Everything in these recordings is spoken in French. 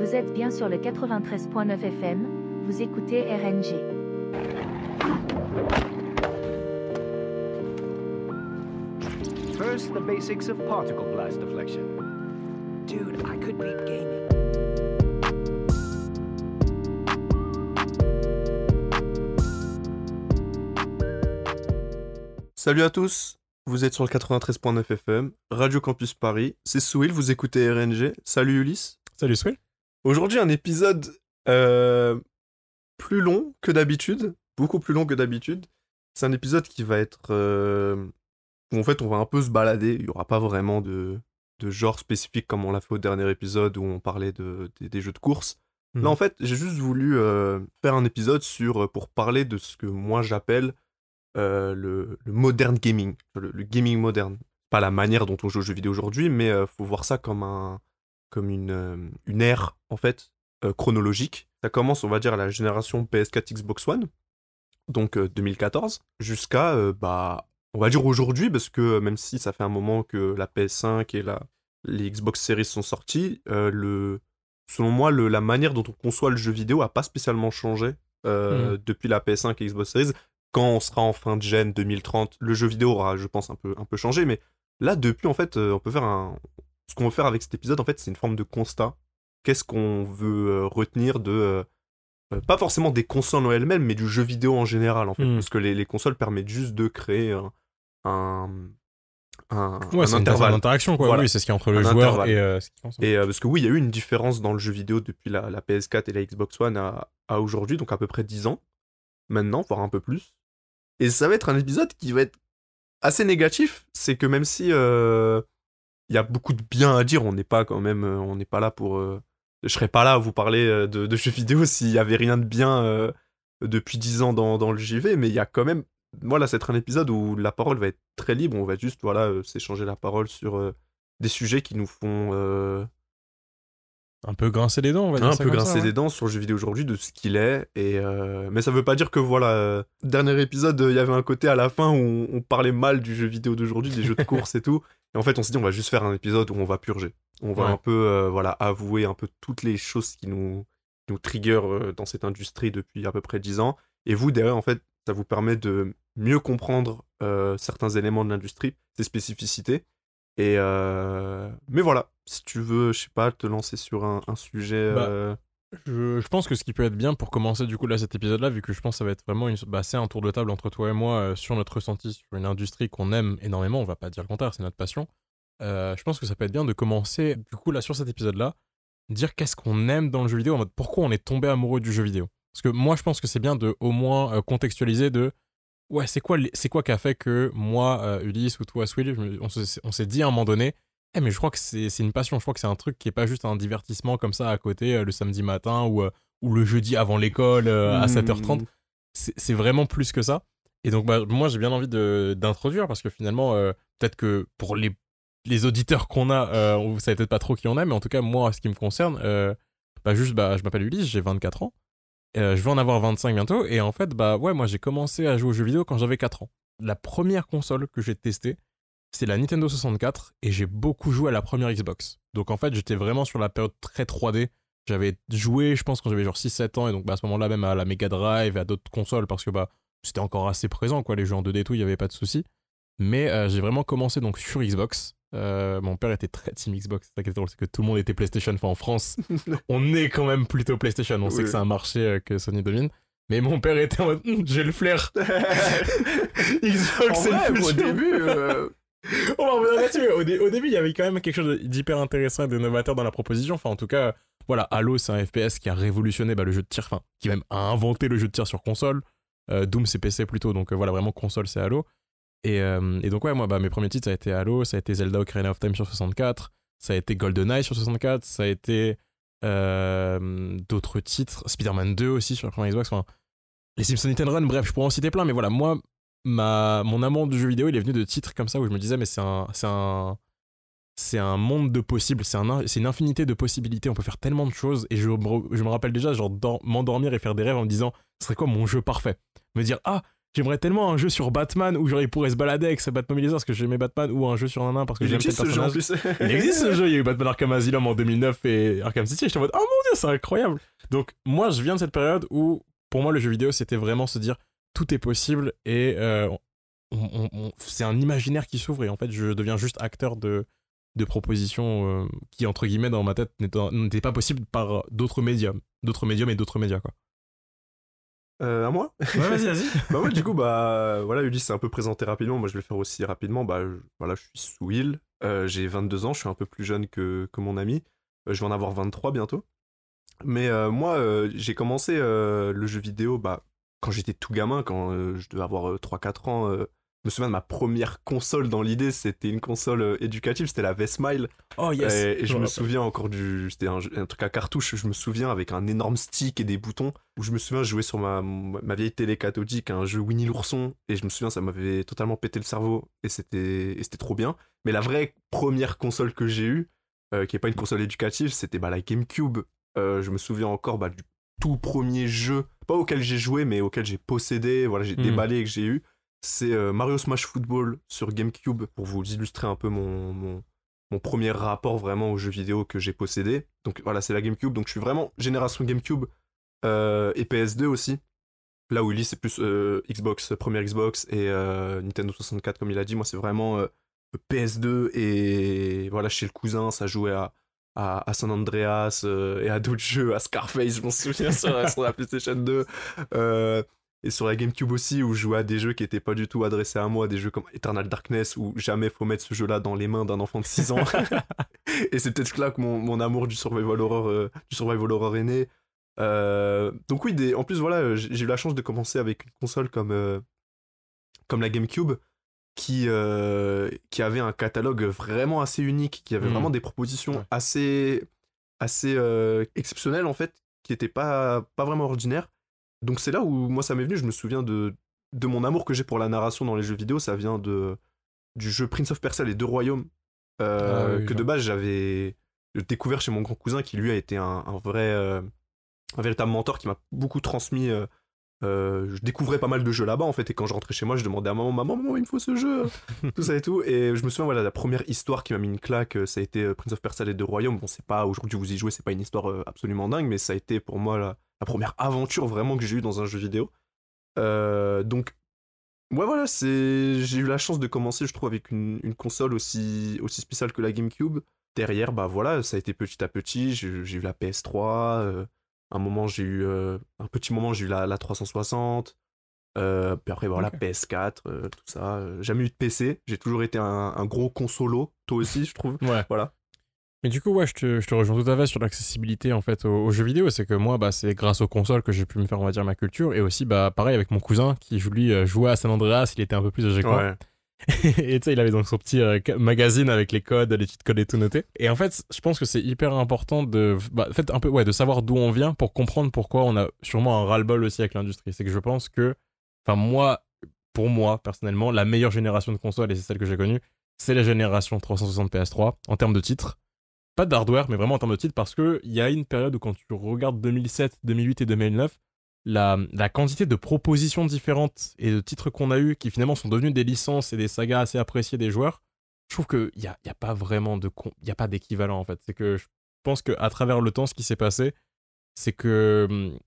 Vous êtes bien sur le 93.9 FM, vous écoutez RNG. First, the basics of particle blast deflection. Dude, I could beat gaming. Salut à tous, vous êtes sur le 93.9 FM, Radio Campus Paris, c'est Souil, vous écoutez RNG. Salut Ulysse. Salut Swell. Aujourd'hui un épisode euh, plus long que d'habitude, beaucoup plus long que d'habitude. C'est un épisode qui va être... euh, où en fait on va un peu se balader, il n'y aura pas vraiment de, de genre spécifique comme on l'a fait au dernier épisode où on parlait de, des- des jeux de course. Mhm. Là en fait j'ai juste voulu euh, faire un épisode sur, pour parler de ce que moi j'appelle le, le modern gaming, le, le gaming moderne. Pas la manière dont on joue aux jeux vidéo aujourd'hui, mais faut voir ça comme un comme une, euh, une ère en fait euh, chronologique. Ça commence, on va dire, à la génération PS4 Xbox One, donc euh, 2014, jusqu'à euh, bah on va dire aujourd'hui, parce que même si ça fait un moment que la PS5 et la les Xbox Series sont sortis, euh, le selon moi le, la manière dont on conçoit le jeu vidéo a pas spécialement changé euh, depuis la PS5 et Xbox Series quand on sera en fin de gen 2030, le jeu vidéo aura, je pense, un peu, un peu changé. Mais là, depuis, en fait, on peut faire un. Ce qu'on veut faire avec cet épisode, en fait, c'est une forme de constat. Qu'est-ce qu'on veut euh, retenir de. euh, euh, pas forcément des consoles en elles-mêmes, mais du jeu vidéo en général, en fait. Mm. Parce que les, les consoles permettent juste de créer un. un, un- Ouais, un intervalle. interaction quoi. Voilà. Oui, c'est ce qui est entre le Un joueur intervalle. et euh, ce qui pense. Et euh, parce que oui, il y a eu une différence dans le jeu vidéo depuis la, la PS4 et la Xbox One à, à aujourd'hui, donc à peu près 10 ans maintenant, voire un peu plus. Et ça va être un épisode qui va être assez négatif, c'est que même si euh, il y a beaucoup de bien à dire, on n'est pas quand même, euh, on n'est pas là pour, euh, je serais pas là à vous parler euh, de, jeux vidéo s'il y avait rien de bien euh, depuis 10 ans dans, dans le JV, mais il y a quand même, voilà, c'est un épisode où la parole va être très libre, on va juste, voilà, s'échanger la parole sur des sujets qui nous font Un peu grincer les dents, on va dire. un ça peu grincer ouais. des dents sur le jeu vidéo aujourd'hui de ce qu'il est et euh, mais ça veut pas dire que voilà euh, dernier épisode il y avait un côté à la fin où on, parlait mal du jeu vidéo d'aujourd'hui des jeux de course et tout et en fait on s'est dit on va juste faire un épisode où on va purger on va Ouais. un peu euh, voilà avouer un peu toutes les choses qui nous nous trigger dans cette industrie depuis à peu près 10 ans et vous derrière en fait ça vous permet de mieux comprendre euh, certains éléments de l'industrie ses spécificités et euh, mais voilà, si tu veux, je sais pas, te lancer sur un, un sujet. Bah, euh, Je, je pense que ce qui peut être bien pour commencer du coup là cet épisode là, vu que je pense que ça va être vraiment une, bah, c'est un tour de table entre toi et moi euh, sur notre ressenti sur une industrie qu'on aime énormément, on va pas dire le contraire, c'est notre passion. Je pense que ça peut être bien de commencer du coup là sur cet épisode là, dire qu'est-ce qu'on aime dans le jeu vidéo, en mode pourquoi on est tombé amoureux du jeu vidéo. Parce que moi je pense que c'est bien de au moins contextualiser de ouais c'est quoi c'est quoi qui a fait que moi euh, Ulysse ou toi Swill on se- on s'est dit à un moment donné eh mais je crois que c'est une passion, je crois que c'est un truc qui est pas juste un divertissement comme ça à côté euh, le samedi matin ou, euh, ou le jeudi avant l'école à hmm, 7h30. C'est c'est vraiment plus que ça. Et donc bah, moi j'ai bien envie d'introduire parce que finalement peut-être que pour les, les auditeurs qu'on a, vous savez peut-être pas trop qui on a, mais en tout cas moi en ce qui me concerne, bah juste bah, je m'appelle Ulysse, j'ai 24 ans. Euh, je vais en avoir 25 bientôt et en fait bah ouais moi j'ai commencé à jouer aux jeux vidéo quand j'avais 4 ans. La première console que j'ai testée c'est la Nintendo 64 et j'ai beaucoup joué à la première Xbox. Donc en fait, j'étais vraiment sur la période très 3D. J'avais joué, je pense, quand j'avais genre 6-7 ans, et donc bah, à ce moment-là, même à la Mega Drive et à d'autres consoles, parce que bah, c'était encore assez présent, quoi, les jeux en 2D et tout, il n'y avait pas de souci. Mais euh, j'ai vraiment commencé donc sur Xbox. Euh, mon père était très team Xbox, c'est ça qui est drôle, c'est que tout le monde était PlayStation. Enfin, en France, on est quand même plutôt PlayStation. On sait que c'est un marché euh, que Sony domine. Mais mon père était en mode, Hum, j'ai le flair. Xbox, c'est le au futur. début, euh, On va revenir là-dessus. Au, dé- au début, il y avait quand même quelque chose d'hyper intéressant et de novateur dans la proposition. Enfin, en tout cas, voilà, Halo, c'est un FPS qui a révolutionné bah, le jeu de tir, enfin, qui même a inventé le jeu de tir sur console. Euh, Doom, c'est PC plutôt, donc voilà, vraiment console, c'est Halo. Et, euh, et donc, ouais, moi, bah, mes premiers titres, ça a été Halo, ça a été Zelda Ocarina of Time sur 64, ça a été GoldenEye sur 64, ça a été euh, d'autres titres, Spider-Man 2 aussi sur la première Xbox, enfin, les Simpsons Hit Run, bref, je pourrais en citer plein, mais voilà, moi, ma, mon amour du jeu vidéo, il est venu de titres comme ça où je me disais, mais c'est un, c'est un, c'est un monde de possibles, c'est un, une infinité de possibilités, on peut faire tellement de choses. Et je, je me rappelle déjà, genre, dor- m'endormir et faire des rêves en me disant, ce serait quoi mon jeu parfait? Me dire, ah, J'aimerais tellement un jeu sur Batman où genre il pourrait se balader avec sa Batmobiliseur parce que j'aimais Batman ou un jeu sur un nain parce que j'aime ce jeu en personnage. plus. Il existe ce jeu, il y a eu Batman Arkham Asylum en 2009 et Arkham City. J'étais en mode, oh mon dieu, c'est incroyable. Donc, moi, je viens de cette période où, pour moi, le jeu vidéo, c'était vraiment se dire, tout est possible et euh, c'est un imaginaire qui s'ouvre et en fait, je deviens juste acteur de, de propositions euh, qui, entre guillemets, dans ma tête, n'étaient pas possibles par d'autres médiums. D'autres médiums et d'autres médias, quoi. Euh, à moi? Ouais, vas-y, vas-y. Bah ouais, du coup, bah voilà, Ulysse s'est un peu présenté rapidement. Moi, je vais le faire aussi rapidement. Bah je- voilà, je suis Will. Euh, j'ai 22 ans, je suis un peu plus jeune que, que mon ami. Euh, je vais en avoir 23 bientôt. Mais euh, moi, j'ai commencé le jeu vidéo bah, quand j'étais tout gamin, quand je devais avoir 3-4 ans. Je me souviens de ma première console dans l'idée, c'était une console euh, éducative, c'était la Vesmile. Oh, Et, et je me souviens encore du. C'était un, truc à cartouche, je me souviens, avec un énorme stick et des boutons. Où je me souviens jouer sur ma, ma vieille télé cathodique un jeu Winnie l'ourson. Et je me souviens, ça m'avait totalement pété le cerveau. Et c'était trop bien. Mais la vraie première console que j'ai eue, euh, qui n'est pas une console éducative, c'était bah, la GameCube. Euh, je me souviens encore bah, du tout premier jeu, pas auquel j'ai joué, mais auquel j'ai possédé, voilà, j'ai Mhm. déballé et que j'ai eu. C'est euh, Mario Smash Football sur GameCube, pour vous illustrer un peu mon, premier rapport vraiment aux jeux vidéo que j'ai possédé. Donc voilà, c'est la GameCube. Donc je suis vraiment génération GameCube euh, et PS2 aussi. Là où Ulysse c'est plus euh, Xbox, première Xbox et Nintendo 64 comme il a dit. Moi c'est vraiment euh, PS2 et voilà chez le cousin ça jouait à, San Andreas et à d'autres jeux, à Scarface je m'en souviens sur la PlayStation 2. Et sur la GameCube aussi où je jouais à des jeux qui étaient pas du tout adressés à moi, des jeux comme Eternal Darkness où jamais faut mettre ce jeu-là dans les mains d'un enfant de 6 ans. et c'est peut-être là que mon, mon amour du survival horror, euh, du survival horror est né. Euh, donc oui, des, en plus voilà, euh, j'ai eu la chance de commencer avec une console comme, euh, comme la GameCube qui, qui avait un catalogue vraiment assez unique, qui avait Mhm. vraiment des propositions Ouais. assez, assez exceptionnelles en fait, qui n'étaient pas, pas vraiment ordinaires. Donc c'est là où moi ça m'est venu, je me souviens de, de mon amour que j'ai pour la narration dans les jeux vidéo, ça vient de, du jeu Prince of Persia, les deux royaumes, euh, Ah oui, que de base j'avais découvert chez mon grand cousin qui lui a été un, un vrai, euh, un véritable mentor qui m'a beaucoup transmis. Euh, je découvrais pas mal de jeux là-bas en fait, et quand je rentrais chez moi, je demandais à maman, maman, maman, il me faut ce jeu, tout ça et tout. Et je me souviens, voilà, la première histoire qui m'a mis une claque, euh, ça a été euh, Prince of Persia les deux royaumes. Bon, c'est pas aujourd'hui vous y jouez, c'est pas une histoire absolument dingue, mais ça a été pour moi la, la première aventure vraiment que j'ai eue dans un jeu vidéo. Euh, donc, ouais, voilà, c'est, j'ai eu la chance de commencer, je trouve, avec une, une console aussi, aussi spéciale que la GameCube. Derrière, bah voilà, ça a été petit à petit. J'ai, j'ai eu la PS3. euh, un moment, j'ai eu. euh, un petit moment, j'ai eu la, la 360. euh, puis après, voilà, Ok. PS4, euh, tout ça. euh, jamais eu de PC. J'ai toujours été un, un gros consolo. Toi aussi, je trouve. Ouais. Voilà. Mais du coup, ouais, je te, je te rejoins tout à fait sur l'accessibilité en fait aux, aux jeux vidéo. C'est que moi, bah, c'est grâce aux consoles que j'ai pu me faire, on va dire, ma culture. Et aussi, bah, pareil avec mon cousin qui, lui, jouait à San Andreas. Il était un peu plus âgé que moi. Et tu sais, il avait donc son petit euh, magazine avec les codes, les petites codes et tout noté. Et en fait, je pense que c'est hyper important de, bah, en fait, un peu, ouais, de savoir d'où on vient pour comprendre pourquoi on a sûrement un ras-le-bol aussi avec l'industrie. C'est que je pense que, enfin, moi, pour moi, personnellement, la meilleure génération de consoles, et c'est celle que j'ai connue, c'est la génération 360 PS3 en termes de titres. Pas d'hardware, mais vraiment en termes de titres, parce qu'il y a une période où quand tu regardes 2007, 2008 et 2009, la, la quantité de propositions différentes et de titres qu'on a eu qui finalement sont devenus des licences et des sagas assez appréciées des joueurs, je trouve qu'il n'y a, y a pas vraiment de y a pas d'équivalent en fait. C'est que je pense qu'à travers le temps, ce qui s'est passé, c'est que hum,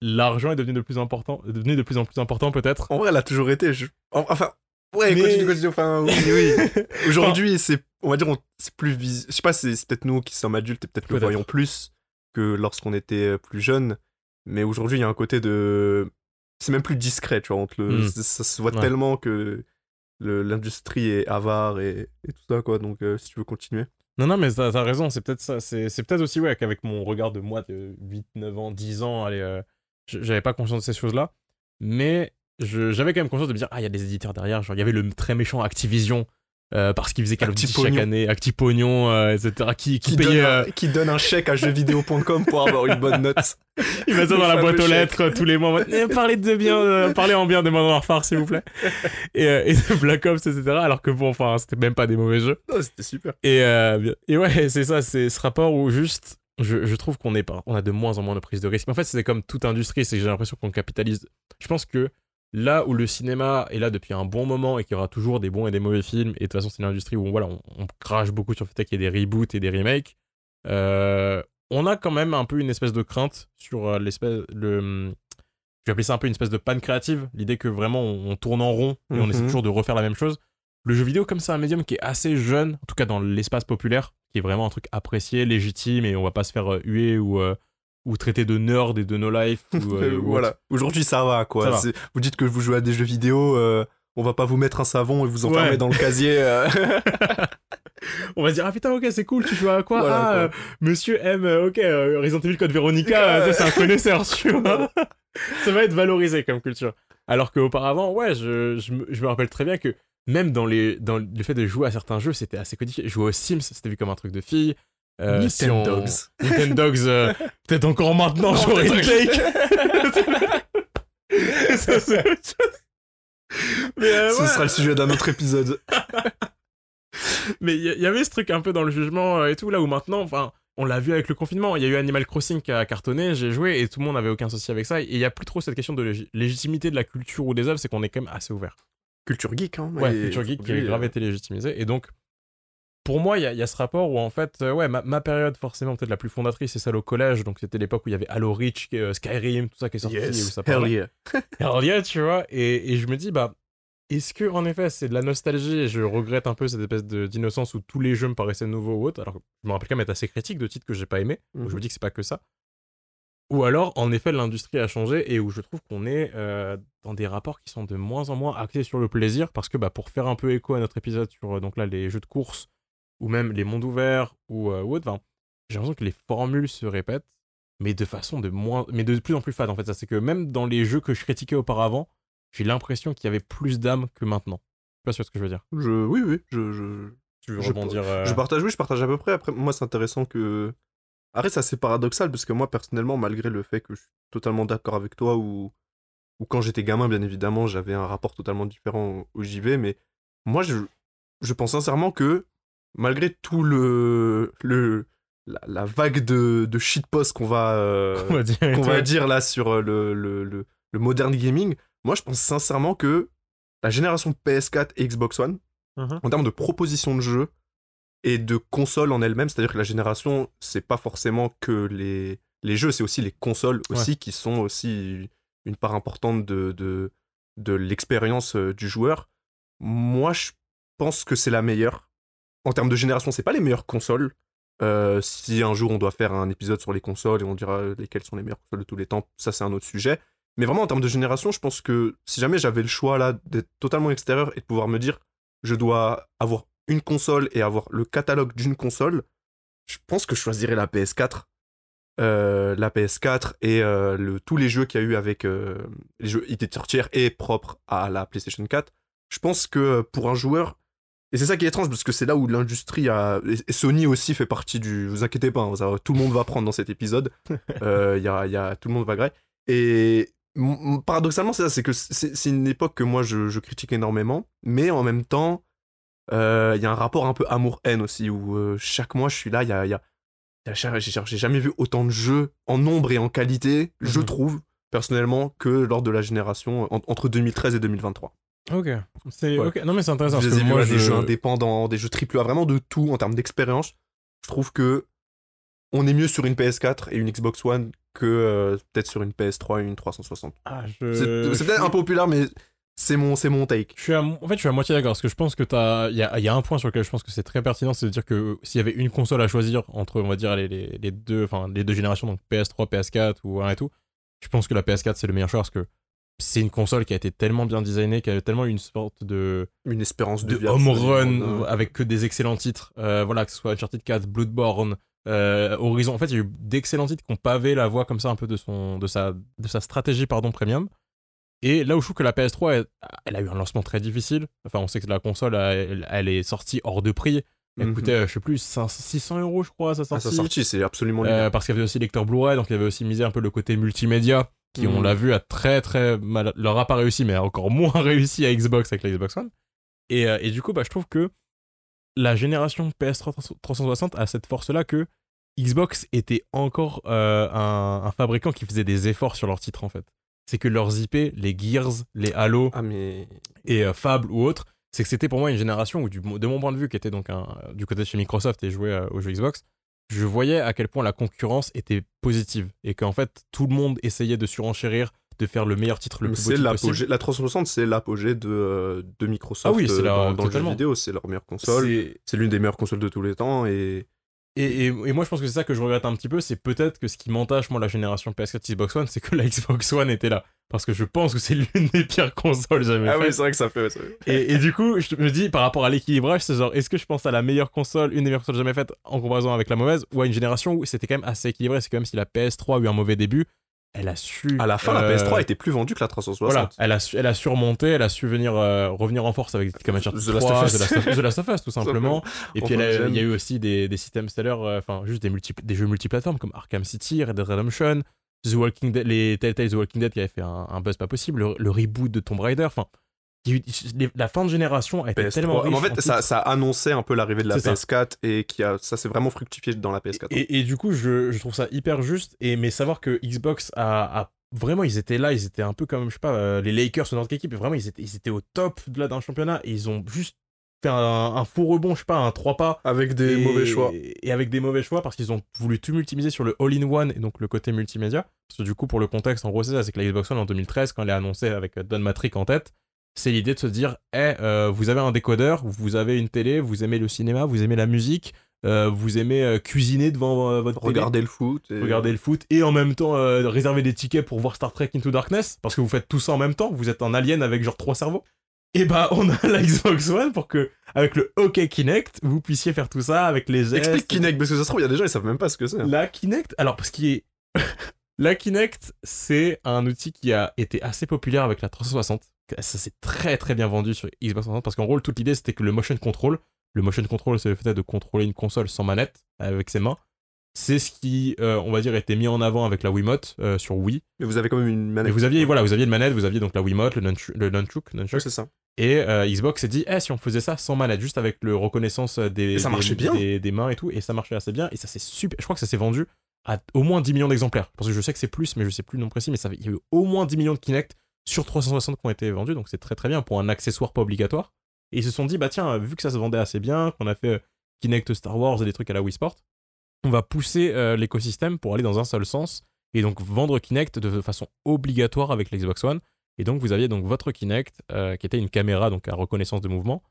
l'argent est devenu de plus important, est devenu de plus en plus important peut-être. En vrai, elle a toujours été. je- Enfin, ouais, Mais- continue, continue. Enfin, oui, oui. Aujourd'hui, c'est, on va dire, on- c'est plus vis... Je sais pas, c'est, c'est peut-être nous qui sommes adultes et peut-être le voyons plus que lorsqu'on était euh, plus jeune. Mais aujourd'hui, il y a un côté de. C'est même plus discret, tu vois. on te le... Mm. ça, ça se voit Ouais. tellement que l'industrie est avare et, et tout ça, quoi. Donc, euh, si tu veux continuer. Non, non, mais t'as as raison, c'est peut-être ça. C'est peut-être aussi, ouais, qu'avec mon regard de moi de 8, 9 ans, 10 ans, allez, euh, j'avais pas conscience de ces choses-là. Mais j'avais quand même conscience de me dire, ah, il y a des éditeurs derrière. Genre, il y avait le très méchant Activision, euh, parce qu'ils faisaient Call of Duty chaque année, Actipognon, euh, etc., qui, qui, Qui, payait. donne euh, un, qui donne un chèque à jeuxvideo.com pour avoir une bonne note. Ils mettent ça dans la boîte aux chèque. lettres euh, tous les mois. Eh, parlez de bien, euh, parlez en bien de Modern Warfare, s'il vous plaît. Et, euh, et de Black Ops, etc. Alors que bon, enfin, c'était même pas des mauvais jeux. Oh, c'était super. Et, euh, et ouais, c'est ça, c'est ce rapport où juste, je, je trouve qu'on est pas, on a de moins en moins de prise de risque. Mais en fait, c'est comme toute industrie, c'est que j'ai l'impression qu'on capitalise. Je pense que Là où le cinéma est là depuis un bon moment et qu'il y aura toujours des bons et des mauvais films, et de toute façon, c'est une industrie où voilà, on, on crache beaucoup sur le fait qu'il y ait des reboots et des remakes, euh, on a quand même un peu une espèce de crainte sur euh, l'espèce. Le, je vais appeler ça un peu une espèce de panne créative, l'idée que vraiment on, on tourne en rond et on essaie Mhm. toujours de refaire la même chose. Le jeu vidéo, comme c'est un médium qui est assez jeune, en tout cas dans l'espace populaire, qui est vraiment un truc apprécié, légitime, et on va pas se faire euh, huer ou, euh, ou traiter de nerd et de no life. Ou, euh, voilà. Aujourd'hui, ça va, quoi. Ça va. C'est- Vous dites que vous jouez à des jeux vidéo, euh, on va pas vous mettre un savon et vous enfermer Ouais. dans le casier. euh. On va se dire, ah putain, ok, c'est cool, tu joues à quoi? Voilà, Ah, quoi. euh, monsieur M, ok, euh, Resident Evil Code Veronica, ça c'est un connaisseur, tu vois. ça va être valorisé comme culture. Alors qu'auparavant, ouais, je, je, me, je me rappelle très bien que même dans, les, dans le fait de jouer à certains jeux, c'était assez codifié. Jouer aux Sims, c'était vu comme un truc de fille. Euh, si on- Nintendogs. Nintendogs, euh, peut-être encore maintenant, j'aurais une take. Ça, c'est autre chose. Mais, euh, Ce ouais. sera le sujet d'un autre épisode. Mais il y, y avait ce truc un peu dans le jugement euh, et tout, là où maintenant, enfin, on l'a vu avec le confinement, il y a eu Animal Crossing qui a cartonné, j'ai joué et tout le monde n'avait aucun souci avec ça. Et il y a plus trop cette question de lég- légitimité de la culture ou des œuvres, c'est qu'on est quand même assez ouvert. Culture geek, hein. Ouais, culture geek qui a grave été légitimisée. Et donc, pour moi, il y, a- il y a ce rapport où en fait, euh, ouais, ma, ma période forcément peut-être la plus fondatrice, c'est celle au collège. Donc c'était l'époque où il y avait Halo Reach, euh, Skyrim, tout ça qui est sorti. et où Yes, ça hell yeah. Alors, yeah, tu vois, et, et je me dis, bah, est-ce que, en effet, c'est de la nostalgie et je regrette un peu cette espèce d'innocence où tous les jeux me paraissaient nouveaux ou autres, alors je me rappelle quand même être assez critique de titres que j'ai pas aimés, donc je me Mhm. dis que c'est pas que ça. Ou alors, en effet, l'industrie a changé et où je trouve qu'on est euh, dans des rapports qui sont de moins en moins axés sur le plaisir, parce que bah, pour faire un peu écho à notre épisode sur donc là, les jeux de course, ou même les mondes ouverts, ou, euh, ou autre, enfin, j'ai l'impression que les formules se répètent, mais de façon de moins, mais de plus en plus fade en fait. Ça, c'est que même dans les jeux que je critiquais auparavant, j'ai l'impression qu'il y avait plus d'âme que maintenant. Je sais pas sûr ce que je veux dire. Je... Oui, oui, je, je... Tu veux Je- rebondir euh, Je partage, oui, je partage à peu près. Après, moi, c'est intéressant que. Après, c'est assez paradoxal parce que moi, personnellement, malgré le fait que je suis totalement d'accord avec toi, ou, ou quand j'étais gamin, bien évidemment, j'avais un rapport totalement différent au, au JV, mais moi, je, je pense sincèrement que malgré tout le. le la, la vague de, de shitpost qu'on va, euh, va dire, va là sur euh, le, le, le, le modern gaming, moi, je pense sincèrement que la génération PS4 et Xbox One, Mhm. en termes de proposition de jeu et de console en elle-même, c'est-à-dire que la génération, c'est pas forcément que les, les jeux, c'est aussi les consoles aussi qui sont aussi une part importante de, de, de l'expérience euh, du joueur. Moi, je pense que c'est la meilleure. En termes de génération, c'est pas les meilleures consoles. Euh, si un jour on doit faire un épisode sur les consoles et on dira lesquelles sont les meilleures consoles de tous les temps, ça c'est un autre sujet. Mais vraiment en termes de génération, je pense que si jamais j'avais le choix là d'être totalement extérieur et de pouvoir me dire je dois avoir une console et avoir le catalogue d'une console, je pense que je choisirais la PS4. Euh, la PS4 et euh, le, tous les jeux qu'il y a eu avec euh, les jeux identités tiers et propres à la PlayStation 4. Je pense que pour un joueur, et c'est ça qui est étrange parce que c'est là où l'industrie a. Et Sony aussi fait partie du. Vous inquiétez pas, hein, ça- tout le monde va prendre dans cet épisode. Euh, y a, il y a, tout le monde va gré. Et paradoxalement, c'est ça, c'est que c'est une époque que moi je, je critique énormément, mais en même temps, euh, il y a un rapport un peu amour-haine aussi où euh, chaque mois je suis là, il y a. il y a- il y a cha- j'ai jamais vu autant de jeux en nombre et en qualité, je Mhm. trouve, personnellement, que lors de la génération en- entre 2013 et 2023. Ok. C'est Ouais. ok. Non mais c'est intéressant. Je parce les ai que vus moi, à des je- jeux indépendants, des jeux AAA, vraiment de tout en termes d'expérience. Je trouve que on est mieux sur une PS4 et une Xbox One que euh, peut-être sur une PS3 et une 360. Ah, je- C'est je c'est peut-être suis- un peu populaire, mais c'est mon, c'est mon take. Je suis à, en fait, je suis à moitié d'accord parce que je pense que t'as, il y a, y a un point sur lequel je pense que c'est très pertinent, c'est de dire que s'il y avait une console à choisir entre, on va dire les, les, les deux, enfin les deux générations, donc PS3, PS4 ou un et tout, je pense que la PS4 c'est le meilleur choix parce que c'est une console qui a été tellement bien designée, qui a tellement eu une sorte de, Une espérance de, home run avec que des excellents titres, euh, voilà que ce soit Uncharted 4, Bloodborne, euh, Horizon. En fait, il y a eu d'excellents titres qui ont pavé la voie comme ça un peu de son, de sa, de sa stratégie pardon premium. Et là où je trouve que la PS3, elle, elle a eu un lancement très difficile. Enfin, on sait que la console, elle, elle est sortie hors de prix. Elle Mhm. coûtait, euh, je sais plus, 500 600 euros, je crois, à sa À sortie. sa sortie, c'est absolument Euh, parce qu'il y avait aussi lecteur Blu-ray, donc il y avait aussi misé un peu le côté multimédia, qui, on l'a vu, a très très mal. leur a pas réussi, mais a encore moins réussi à Xbox avec la Xbox One. Et, euh, et du coup, bah, je trouve que la génération PS3 360 a cette force-là que Xbox était encore euh, un, un fabricant qui faisait des efforts sur leurs titres en fait. c'est que leurs IP, les Gears, les Halo Ah, mais. et euh, Fable ou autres, c'est que c'était pour moi une génération où, du- de mon point de vue, qui était donc un- du côté de chez Microsoft et jouait euh, aux jeux Xbox, je voyais à quel point la concurrence était positive et qu'en fait tout le monde essayait de surenchérir, de faire le meilleur titre le plus beau possible. La 360, c'est l'apogée de, euh, de Microsoft Ah oui, c'est euh, la- dans, dans le jeu vidéo. C'est leur meilleure console. C'est l'une des meilleures consoles de tous les temps. Et Et, et- et moi, je pense que c'est ça que je regrette un petit peu. C'est peut-être que ce qui m'entache, moi, la génération PS4 Xbox One, c'est que la Xbox One était là. Parce que je pense que c'est l'une des pires consoles jamais Ah oui, c'est vrai que ça fait. ça fait- et, et du coup, je me dis, par rapport à l'équilibrage, c'est genre, est-ce que je pense à la meilleure console, une des meilleures consoles jamais faites en comparaison avec la mauvaise, ou à une génération où c'était quand même assez équilibré C'est comme si la PS3 a eu un mauvais début. Elle a su. À la fin, la euh, PS3 était plus vendue que la 360. Voilà, elle a, su, elle a surmonté, elle a su venir euh, revenir en force avec comme The Last 3, of Us. The Last of, The Last of Us, tout simplement. Et puis il y a eu aussi des, des systèmes sellers, euh, enfin juste des, multi, des jeux multiplateformes comme Arkham City, Red Dead Redemption, The Walking Dead, les Telltale The Walking Dead qui avaient fait un, un buzz pas possible, le, le reboot de Tomb Raider, enfin la fin de génération a été PS3. tellement riche. en fait, en ça, annonçait un peu l'arrivée de la C'est ça. PS4 et qui a, ça s'est vraiment fructifié dans la PS4. Et, et du coup, je, je trouve ça hyper juste. Et mais savoir que Xbox a, a- vraiment, ils étaient là, ils étaient un peu comme je sais pas euh, les Lakers ou notre équipe. Et vraiment, ils étaient, ils étaient au top de là d'un championnat. Et ils ont juste fait un, un faux rebond, je sais pas, un trois pas. Avec des et- mauvais choix. Et avec des mauvais choix parce qu'ils ont voulu tout multimiser sur le all-in-one et donc le côté multimédia. Parce que du coup, pour le contexte, en gros, c'est ça c'est que la Xbox One en 2013, quand elle est annoncée avec euh, Don Matrick en tête, c'est l'idée de se dire Eh, euh, vous avez un décodeur, vous avez une télé, vous aimez le cinéma, vous aimez la musique, euh, vous aimez euh, cuisiner devant euh, votre Regarder le foot. et- regarder le foot et en même temps réserver des tickets pour voir Star Trek Into Darkness parce que vous faites tout ça en même temps, vous êtes un alien avec genre trois cerveaux. Et bah on a la Xbox One pour que avec le OK Kinect vous puissiez faire tout ça avec les gestes. Explique Kinect, parce que ça se trouve, il y a des gens, ils savent même pas ce que c'est. hein. La Kinect, alors parce qu'il est la Kinect, c'est un outil qui a été assez populaire avec la 360. Ça s'est très très bien vendu sur Xbox 360 parce qu'en gros toute l'idée c'était que le motion control, le motion control c'est le fait de contrôler une console sans manette avec ses mains. C'est ce qui, euh, on va dire, était mis en avant avec la Wiimote euh, sur Wii. Mais vous avez quand même une Et manette. vous aviez, voilà, vous aviez une manette, vous aviez donc la Wiimote, le nunchuk, le nunchuk, c'est ça. et euh, Xbox s'est dit, eh, si on faisait ça sans manette, juste avec le reconnaissance des, Et ça des- bien. des, des mains et tout, et ça marchait assez bien, et ça c'est super. Je crois que ça s'est vendu à au moins 10 millions d'exemplaires. Parce que je sais que c'est plus, mais je sais plus le nom précis, mais ça, il y a eu au moins 10 millions de Kinect sur 360 qui ont été vendus, donc c'est très très bien pour un accessoire pas obligatoire. Et ils se sont dit, bah tiens, vu que ça se vendait assez bien, qu'on a fait euh, Kinect Star Wars et des trucs à la Wii Sport, on va pousser euh, l'écosystème pour aller dans un seul sens et donc vendre Kinect de façon obligatoire avec l'Xbox One. Et donc vous aviez donc votre Kinect euh, qui était une caméra donc à reconnaissance de mouvement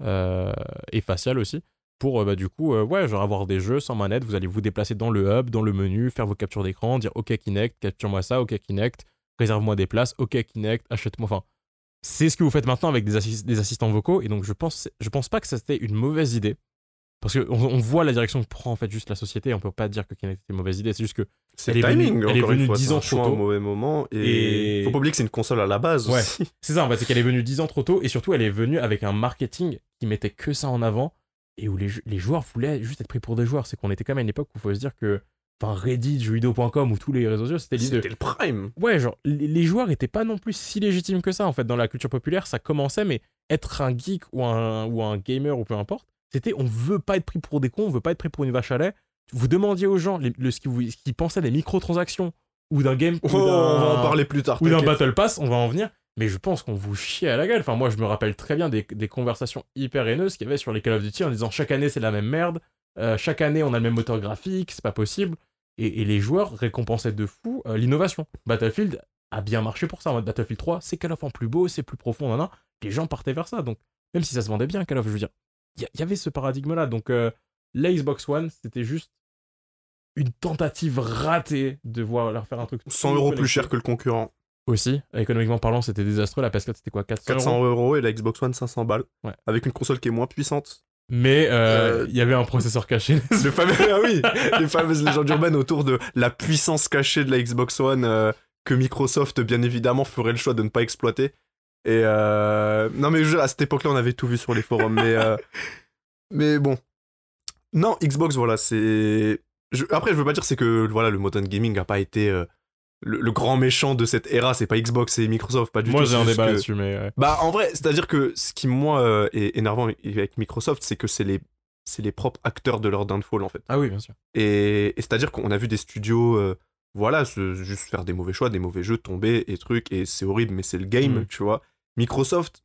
et faciale aussi pour bah, du coup ouais genre avoir des jeux sans manette. Vous allez vous déplacer dans le hub, dans le menu, faire vos captures d'écran, dire OK Kinect, capture-moi ça, OK Kinect, réserve-moi des places, OK Kinect, achète-moi. Enfin c'est ce que vous faites maintenant avec des, assis- des assistants vocaux et donc je pense je pense pas que c'était une mauvaise idée parce qu'on on voit la direction que prend en fait juste la société et on peut pas dire que Kinect était une mauvaise idée c'est juste que C'est le est venue- timing, elle est venue fois. 10 c'est ans trop tôt. au mauvais moment. Et... Et- faut pas oublier que c'est une console à la base Ouais. aussi. C'est ça, en fait, c'est qu'elle est venue 10 ans trop tôt et surtout elle est venue avec un marketing qui mettait que ça en avant et où les, les joueurs voulaient juste être pris pour des joueurs. C'est qu'on était quand même à une époque où il faut se dire que, enfin, Reddit, jeuxvideo.com ou tous les réseaux sociaux, c'était l'idée C'était le prime. Ouais, genre, les, joueurs étaient pas non plus si légitimes que ça en fait dans la culture populaire. Ça commençait, mais être un geek ou un, ou un gamer ou peu importe, c'était on veut pas être pris pour des cons, on veut pas être pris pour une vache à lait. Vous demandiez aux gens les- le, ce qu'ils pensaient des microtransactions ou d'un game. Oh, ou on va d'un- en parler plus tard. ou d'un. Battle Pass, on va en venir. Mais je pense qu'on vous chie à la gueule. Enfin, moi, je me rappelle très bien des, des conversations hyper haineuses qu'il y avait sur les Call of Duty en disant chaque année c'est la même merde, euh, chaque année on a le même moteur graphique, c'est pas possible. Et, et les joueurs récompensaient de fou euh, l'innovation. Battlefield a bien marché pour ça. En mode Battlefield 3, c'est Call of en plus beau, c'est plus profond, nan, nan. Les gens partaient vers ça. Donc, même si ça se vendait bien, Call of, je veux dire, il y, avait ce paradigme-là. Donc, euh, la Xbox One, c'était juste une tentative ratée de voir leur faire un truc. 100 euros plus cher que le concurrent. Aussi, économiquement parlant, c'était désastreux. La PS4, c'était quoi 400, 400 euros euros et la Xbox One 500 balles. Ouais. Avec une console qui est moins puissante. Mais euh, Euh, il y avait un processeur caché. Le fameux, ah oui, les fameuses légendes urbaines autour de la puissance cachée de la Xbox One euh, que Microsoft, bien évidemment, ferait le choix de ne pas exploiter. Et non, mais je- à cette époque-là, on avait tout vu sur les forums. mais, mais bon. Non, Xbox, voilà, c'est. je- Après, je veux pas dire c'est que voilà, le modern gaming a pas été le, le grand méchant de cette ère. C'est pas Xbox et Microsoft, pas du Moi, tout. j'ai c'est un débat que- là-dessus, mais. ouais. bah, en vrai, c'est-à-dire que ce qui, moi, euh, est énervant avec Microsoft, c'est que c'est les, c'est les propres acteurs de leur downfall, en fait. Ah oui, bien sûr. Et, et c'est-à-dire qu'on a vu des studios euh, voilà, se- juste faire des mauvais choix, des mauvais jeux, tomber et trucs, et c'est horrible, mais c'est le game, Mm. tu vois. Microsoft,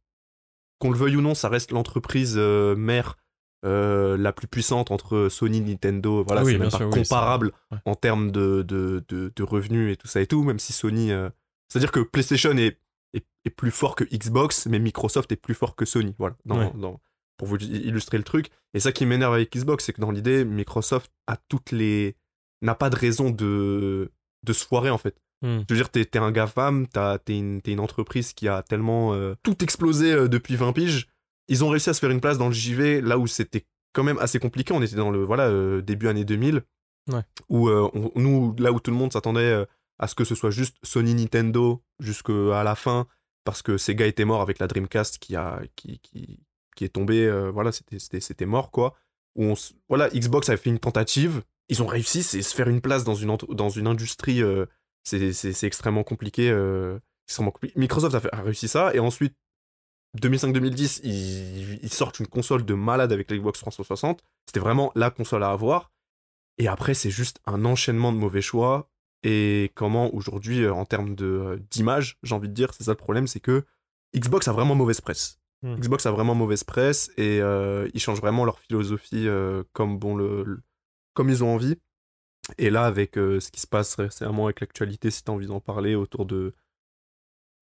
qu'on le veuille ou non, ça reste l'entreprise euh, mère euh, la plus puissante entre Sony, Nintendo, voilà, Ah oui, c'est même pas sûr, oui, ça- comparable ouais. en termes de, de, de, de revenus et tout ça et tout, même si Sony... euh, C'est-à-dire que PlayStation est, est, est plus fort que Xbox, mais Microsoft est plus fort que Sony, voilà, dans, Ouais. dans- pour vous illustrer le truc. Et ça qui m'énerve avec Xbox, c'est que dans l'idée, Microsoft a toutes les... n'a pas de raison de, de se foirer, en fait. Hmm. Je veux dire, t'es t'es un GAFAM, t'as- t'es une, t'es une entreprise qui a tellement euh, tout explosé depuis 20 piges. Ils ont réussi à se faire une place dans le JV là où c'était quand même assez compliqué. On était dans le voilà euh, début année 2000. Ouais. Où euh, on- nous, là où tout le monde s'attendait euh, à ce que ce soit juste Sony Nintendo jusqu'à la fin, parce que Sega était mort avec la Dreamcast qui, a, qui, qui, qui est tombée. euh, voilà, c'était- mort quoi. Où on voilà, Xbox avait fait une tentative. Ils ont réussi, c'est se faire une place dans une, dans une industrie. c'est extrêmement compliqué. extrêmement compli- Microsoft a, fait- a réussi ça, et ensuite, 2005-2010, ils, ils sortent une console de malade avec l'Xbox 360. C'était vraiment la console à avoir. Et après, c'est juste un enchaînement de mauvais choix. Et comment aujourd'hui, euh, en termes euh, d'image, j'ai envie de dire, c'est ça le problème, c'est que Xbox a vraiment mauvaise presse. Hmm. Xbox a vraiment mauvaise presse et euh, ils changent vraiment leur philosophie euh, comme, bon, le, le- comme ils ont envie. Et là, avec euh, ce qui se passe récemment avec l'actualité, si tu as envie d'en parler autour de.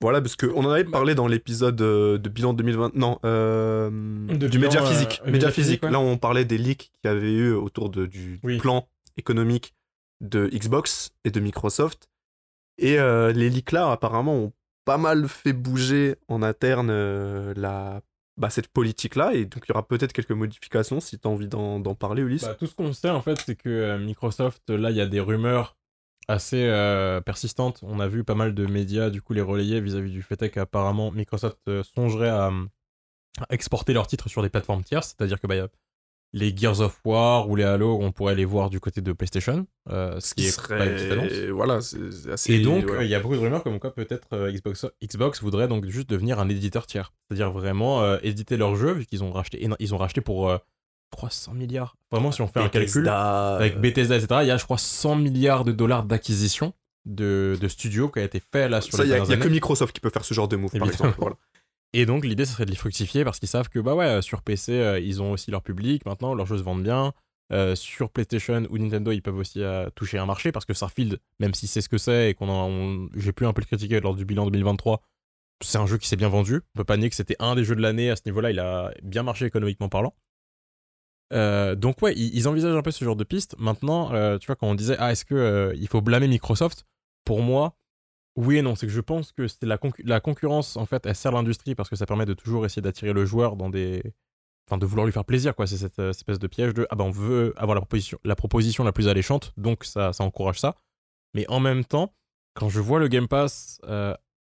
Voilà, parce qu'on en avait parlé dans l'épisode euh, de bilan 2020. Non, euh, De du bilan, média euh, physique. média physique, ouais. là, on parlait des leaks qu'il y avait eu autour de, du Oui. plan économique de Xbox et de Microsoft. Et euh, les leaks là, apparemment, ont pas mal fait bouger en interne la, bah, cette politique-là. Et donc, il y aura peut-être quelques modifications si tu as envie d'en d'en parler, Ulysse. Bah, tout ce qu'on sait en fait, c'est que Microsoft, là, il y a des rumeurs assez euh, persistantes. On a vu pas mal de médias du coup les relayer vis-à-vis du fait qu'apparemment Microsoft euh, songerait à, euh, à exporter leurs titres sur des plateformes tierces, c'est-à-dire que bah, il y a les Gears of War ou les Halo, on pourrait les voir du côté de PlayStation, euh, ce qui qui est pas une petite annonce. serait. Voilà, c'est assez. Et donc, ouais. euh, il y a beaucoup de rumeurs comme quoi peut-être euh, Xbox, Xbox voudrait donc juste devenir un éditeur tiers. C'est-à-dire vraiment éditer leurs jeux, vu qu'ils ont racheté, ils ont racheté pour 300 milliards. Vraiment, si on fait un calcul, Bethesda, avec euh, Bethesda, etc., il y a, je crois, 100 milliards de dollars d'acquisition de, de studios qui a été fait là sur Ça, les il y a, dernières y a que. Microsoft qui peut faire ce genre de move, par exemple. Voilà. Et donc, l'idée, ce serait de les fructifier parce qu'ils savent que, bah ouais, sur PC, euh, ils ont aussi leur public maintenant, leurs jeux se vendent bien. Euh, sur PlayStation ou Nintendo, ils peuvent aussi euh, toucher un marché parce que Starfield, même si c'est ce que c'est et qu'on on- j'ai pu un peu le critiquer lors du bilan 2023, c'est un jeu qui s'est bien vendu. On peut pas nier que c'était un des jeux de l'année à ce niveau-là, il a bien marché économiquement parlant. Euh, donc ouais, ils, envisagent un peu ce genre de piste. Maintenant, euh, tu vois, quand on disait ah est-ce que euh, il faut blâmer Microsoft, pour moi, oui et non. C'est que je pense que c'est la, concu- la concurrence en fait, elle sert l'industrie parce que ça permet de toujours essayer d'attirer le joueur dans des, enfin de vouloir lui faire plaisir quoi. C'est cette euh, espèce de piège de ah bah on veut avoir la proposition, la proposition la plus alléchante, donc ça, encourage ça. Mais en même temps, quand je vois le Game Pass,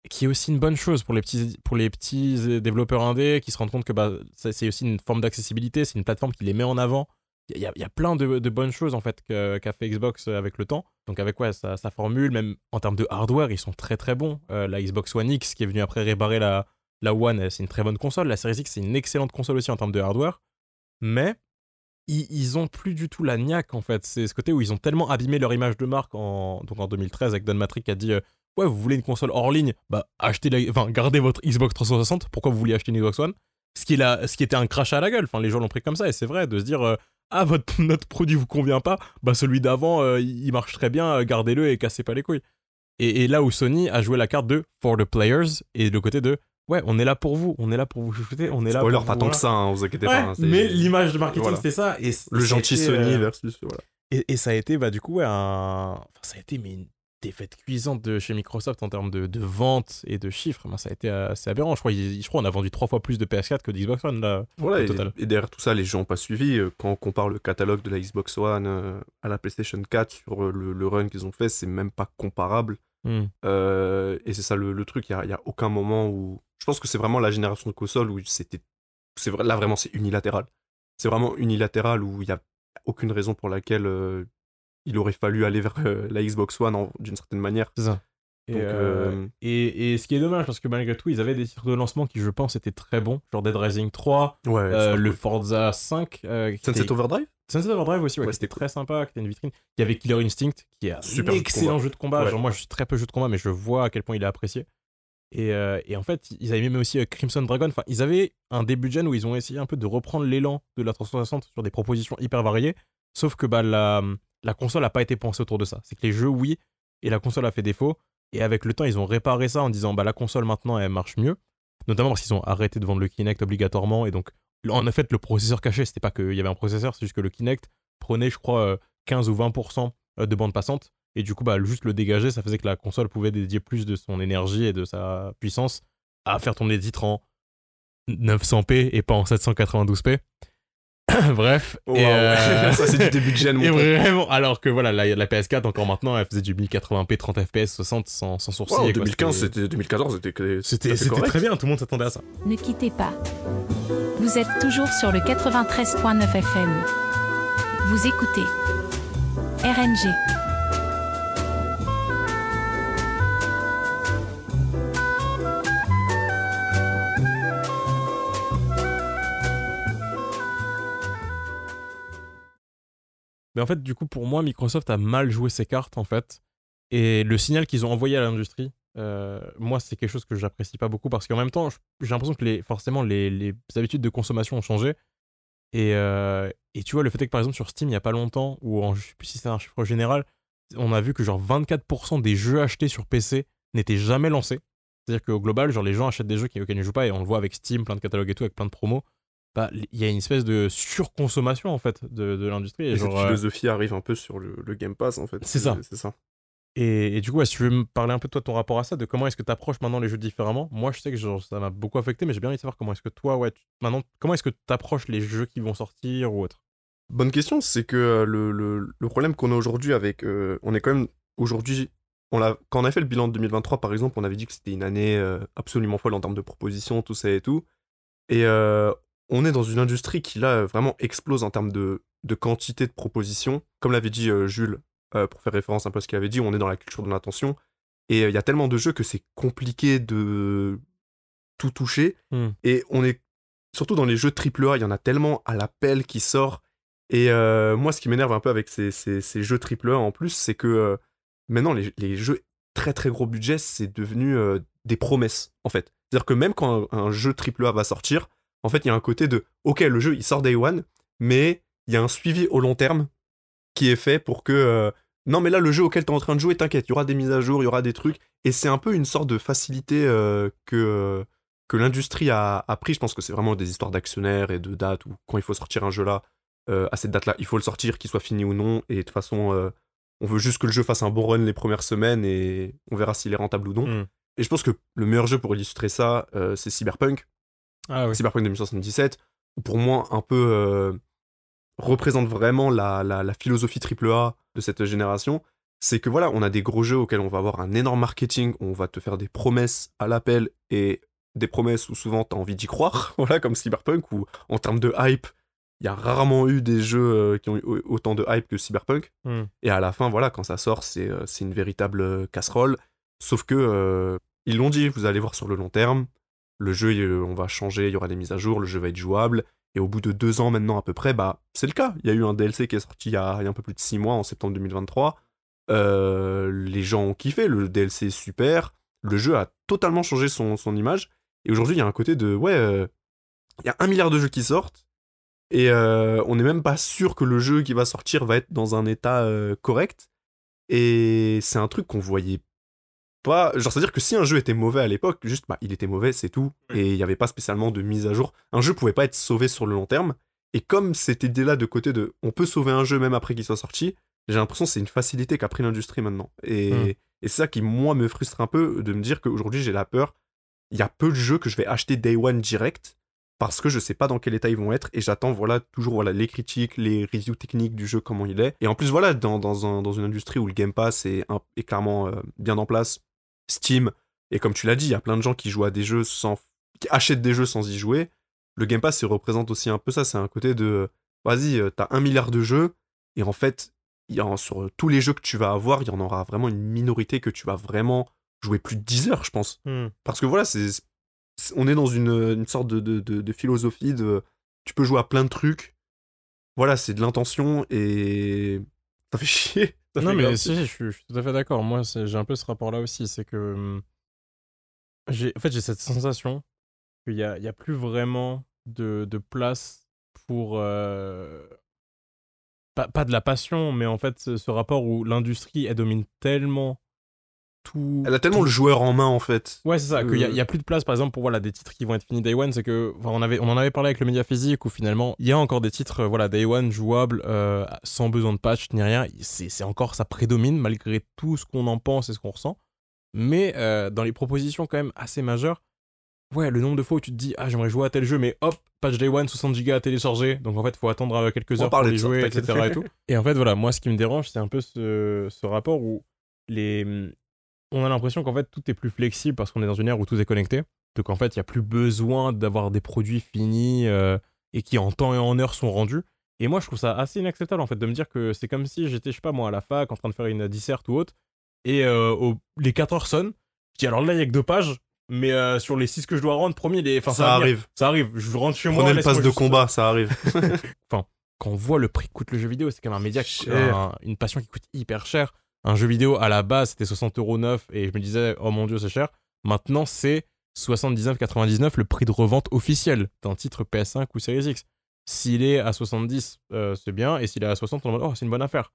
qui est aussi une bonne chose pour les petits, pour les petits euh, développeurs indés, qui se rendent compte que bah, c'est aussi une forme d'accessibilité, c'est une plateforme qui les met en avant. Il y, a- y a plein de, bonnes choses en fait qu'a fait Xbox avec le temps. Donc avec ouais, sa, formule, même en termes de hardware, ils sont très très bons. Euh, la Xbox One X qui est venue après réparer la, la One, euh, c'est une très bonne console. La Series X, c'est une excellente console aussi en termes de hardware. Mais ils, ils ont plus du tout la niaque en fait. C'est ce côté où ils ont tellement abîmé leur image de marque en, donc en 2013 avec Don Matrick qui a dit euh, Ouais, vous voulez une console hors ligne Bah, achetez la... enfin, gardez votre Xbox 360. Pourquoi vous vouliez acheter une Xbox One? Ce qui, est la... ce qui était un crash à la gueule. Enfin, les gens l'ont pris comme ça et c'est vrai de se dire euh, Ah, votre... notre produit vous convient pas Bah, celui d'avant, euh, il marche très bien, euh, gardez-le et cassez pas les couilles. Et, et là où Sony a joué la carte de For the Players et le côté de Ouais, on est là pour vous, on est là pour vous chouchouter, on est là Spoiler, pour pas vous, tant voilà. que ça, hein, vous inquiétez Ouais, pas. hein, mais l'image de marketing, Voilà. c'était ça. Et, Le gentil Sony euh, versus. Voilà. et, et ça a été, bah, du coup, ouais, un... enfin, ça a été mais une défaite cuisante de chez Microsoft en termes de, de vente et de chiffres. Ben, ça a été assez aberrant. Je crois, il- je crois qu'on a vendu trois fois plus de PS4 que d'Xbox One, là. Voilà, au et, total. et derrière tout ça, les gens n'ont pas suivi. Euh, Quand on compare le catalogue de la Xbox One euh, à la PlayStation 4 sur euh, le, le run qu'ils ont fait, c'est même pas comparable. Hmm. Euh, et c'est ça le, le truc, il n'y a, aucun moment où. Je pense que c'est vraiment la génération de consoles où c'était. Là, vraiment, c'est unilatéral. C'est vraiment unilatéral où il n'y a aucune raison pour laquelle euh, il aurait fallu aller vers euh, la Xbox One d'une certaine manière. C'est ça. Et, Donc, euh, euh, et, et ce qui est dommage, parce que malgré tout, ils avaient des titres de lancement qui, je pense, étaient très bons. Genre Dead Rising 3, Ouais, euh, super le cool. Forza 5. euh, qui Sunset était- Overdrive? Sunset Overdrive aussi, ouais, c'était très sympa, qui était une vitrine. Il y avait Killer Instinct, qui est un Super jeu de excellent combat. jeu de combat. Ouais. Genre, moi, je suis très peu jeu de combat, mais je vois à quel point il est apprécié. Et, et en fait, ils avaient même aussi Crimson Dragon. Enfin, ils avaient un début de gen où ils ont essayé un peu de reprendre l'élan de la 360 sur des propositions hyper variées. Sauf que bah, la, la console n'a pas été pensée autour de ça. C'est que les jeux, oui, et la console a fait défaut. Et avec le temps, ils ont réparé ça en disant bah, la console maintenant, elle marche mieux. Notamment parce qu'ils ont arrêté de vendre le Kinect obligatoirement. Et donc, en fait, le processeur caché, c'était pas qu'il y avait un processeur, c'est juste que le Kinect prenait, je crois, euh, 15 ou 20% de bande passante. Et du coup, bah, juste le dégager, ça faisait que la console pouvait dédier plus de son énergie et de sa puissance à faire tourner des titres en 900p et pas en 792p. Bref. Et, euh, ça, c'est du début de gen, mon et pote. vraiment, alors que voilà, la, la PS4, encore maintenant, elle faisait du 1080p, 30 fps, 60 sans, sans sourcil. Ouais, en quoi. 2015, c'était 2014, c'était C'était très bien, tout le monde s'attendait à ça. Ne quittez pas. Vous êtes toujours sur le 93.9 FM. Vous écoutez RNG. Mais en fait, du coup, pour moi, Microsoft a mal joué ses cartes, en fait. Et le signal qu'ils ont envoyé à l'industrie, euh, moi, c'est quelque chose que j'apprécie pas beaucoup parce qu'en même temps, j'ai l'impression que forcément, les, habitudes de consommation ont changé. Et, euh, tu vois, le fait que, par exemple, sur Steam, il y a pas longtemps, ou en, je sais plus si c'est un chiffre général, on a vu que genre 24% des jeux achetés sur PC n'étaient jamais lancés. C'est-à-dire qu'au global, genre les gens achètent des jeux qui- ne jouent pas et on le voit avec Steam, plein de catalogues et tout, avec plein de promos. Bah, il y a une espèce de surconsommation en fait de, de l'industrie. Et, Et cette genre, euh, philosophie arrive un peu sur le, le Game Pass, en fait. C'est ça. C'est ça. Et, et du coup, ouais, si tu veux me parler un peu de toi, ton rapport à ça, de comment est-ce que tu approches maintenant les jeux différemment? Moi, je sais que genre, ça m'a beaucoup affecté, mais j'ai bien envie de savoir comment est-ce que toi, ouais, tu- maintenant, comment est-ce que tu approches les jeux qui vont sortir ou autre? Bonne question, c'est que euh, le, le- le problème qu'on a aujourd'hui avec... euh, on est quand même... Aujourd'hui, on l'a- quand on a fait le bilan de 2023, par exemple, on avait dit que c'était une année euh, absolument folle en termes de propositions, tout ça et tout. Et euh, on est dans une industrie qui, là, vraiment explose en termes de, de quantité de propositions. Comme l'avait dit euh, Jules, euh, pour faire référence un peu à ce qu'il avait dit, on est dans la culture de l'attention. Et euh, il y a tellement de jeux que c'est compliqué de tout toucher. Hmm. Et on est... Surtout dans les jeux AAA, il y en a tellement à l'appel qui sort. Et euh, moi, ce qui m'énerve un peu avec ces, ces, ces jeux AAA en plus, c'est que euh, maintenant, les, les jeux très très gros budget, c'est devenu euh, des promesses, en fait. C'est-à-dire que même quand un, un jeu AAA va sortir, en fait, il y a un côté de, ok, le jeu, il sort day one, mais il y a un suivi au long terme qui est fait pour que... euh, non, mais là, le jeu auquel tu es en train de jouer, t'inquiète, il y aura des mises à jour, il y aura des trucs. Et c'est un peu une sorte de facilité euh, que, que l'industrie a, a pris. Je pense que c'est vraiment des histoires d'actionnaires et de dates où quand il faut sortir un jeu là, euh, à cette date-là, il faut le sortir, qu'il soit fini ou non. Et de toute façon, euh, on veut juste que le jeu fasse un bon run les premières semaines et on verra s'il est rentable ou non. Mm. Et je pense que le meilleur jeu pour illustrer ça, c'est Cyberpunk. Ah Cyberpunk 2077, ou pour moi un peu euh, représente vraiment la, la, la philosophie AAA de cette génération. C'est que voilà, on a des gros jeux auxquels on va avoir un énorme marketing, on va te faire des promesses à l'appel et des promesses où souvent t'as envie d'y croire, voilà, comme Cyberpunk, où en termes de hype, il y a rarement eu des jeux euh, qui ont eu au- autant de hype que Cyberpunk. Hmm. Et à la fin, voilà, quand ça sort, c'est euh, une véritable casserole. Sauf que, euh, ils l'ont dit, vous allez voir sur le long terme, le jeu, il- on va changer, il y aura des mises à jour, le jeu va être jouable. Et au bout de deux ans maintenant à peu près, bah c'est le cas. Il y a eu un DLC qui est sorti il y a, un peu plus de six mois, en septembre 2023. Euh, les gens ont kiffé, le DLC est super. Le jeu a totalement changé son, image. Et aujourd'hui, il y a un côté de, ouais, euh, il y a un milliard de jeux qui sortent. Et euh, on n'est même pas sûr que le jeu qui va sortir va être dans un état euh, correct. Et c'est un truc qu'on voyait pas. Genre, c'est-à-dire que si un jeu était mauvais à l'époque, juste, bah, il était mauvais, c'est tout. Et il n'y avait pas spécialement de mise à jour. Un jeu pouvait pas être sauvé sur le long terme. Et comme cette idée-là de côté de on peut sauver un jeu même après qu'il soit sorti, j'ai l'impression que c'est une facilité qu'a pris l'industrie maintenant. Et, Hmm. et c'est ça qui, moi, me frustre un peu de me dire qu'aujourd'hui, j'ai la peur. Il y a peu de jeux que je vais acheter day one direct parce que je sais pas dans quel état ils vont être et j'attends voilà toujours voilà les critiques, les reviews techniques du jeu comment il est. Et en plus voilà dans, dans, un- dans une industrie où le Game Pass est, un- est clairement euh, bien en place, Steam et comme tu l'as dit, il y a plein de gens qui jouent à des jeux sans qui achètent des jeux sans y jouer. Le Game Pass il représente aussi un peu ça, c'est un côté de vas-y, euh, t'as un milliard de jeux et en fait y a, sur tous les jeux que tu vas avoir, il y en aura vraiment une minorité que tu vas vraiment jouer plus de 10 heures, je pense. Hmm. Parce que voilà, c'est, c'est- on est dans une, une sorte de, de, de- de philosophie de. Tu peux jouer à plein de trucs, voilà, c'est de l'intention et ça fait chier. Non, mais si, je suis, je suis tout à fait d'accord. Moi, j'ai un peu ce rapport-là aussi. C'est que. hum, j'ai- En fait, j'ai cette sensation qu'il n'y a, y a plus vraiment de, de place pour. euh, Pas, pas de la passion, mais en fait, ce, ce rapport où l'industrie, elle domine tellement tout. Elle a tellement tout- le joueur en main en fait. Ouais, c'est ça, qu'il y, y a plus de place, par exemple, pour voilà, des titres qui vont être finis Day One. C'est que, enfin, on, avait, on en avait parlé avec le média physique où finalement, il y a encore des titres, euh, voilà, Day One jouables, euh, sans besoin de patch ni rien. C'est c'est encore, ça prédomine malgré tout ce qu'on en pense et ce qu'on ressent. Mais euh, dans les propositions quand même assez majeures, ouais, le nombre de fois où tu te dis, ah, j'aimerais jouer à tel jeu, mais hop, patch Day One, 60 Go à télécharger. Donc en fait, faut attendre quelques heures pour les ça, jouer, etc. Et, tout. et en fait, voilà, moi, ce qui me dérange, c'est un peu ce, ce rapport où les on a l'impression qu'en fait tout est plus flexible parce qu'on est dans une ère où tout est connecté. Donc en fait, il n'y a plus besoin d'avoir des produits finis euh, et qui en temps et en heure sont rendus. Et moi, je trouve ça assez inacceptable en fait de me dire que c'est comme si j'étais, je sais pas moi, à la fac en train de faire une disserte ou autre. Et euh, au- les 4 heures sonnent. Je dis alors là, il y a que deux pages. Mais euh, sur les 6 que je dois rendre, promis, les... enfin, ça venir. arrive. Ça arrive. Je rentre chez moi. Prenez le laisse-moi pass de combat, ça arrive. quand on voit le prix que coûte le jeu vidéo, c'est quand même un média, qui- Cher. un- une passion qui coûte hyper cher. Un jeu vidéo à la base c'était 60 euros neuf et je me disais oh mon dieu c'est cher. Maintenant c'est 79,99 le prix de revente officiel d'un titre PS5 ou Series X. S'il est à 70 euh, c'est bien et s'il est à 60 on est en mode, oh c'est une bonne affaire.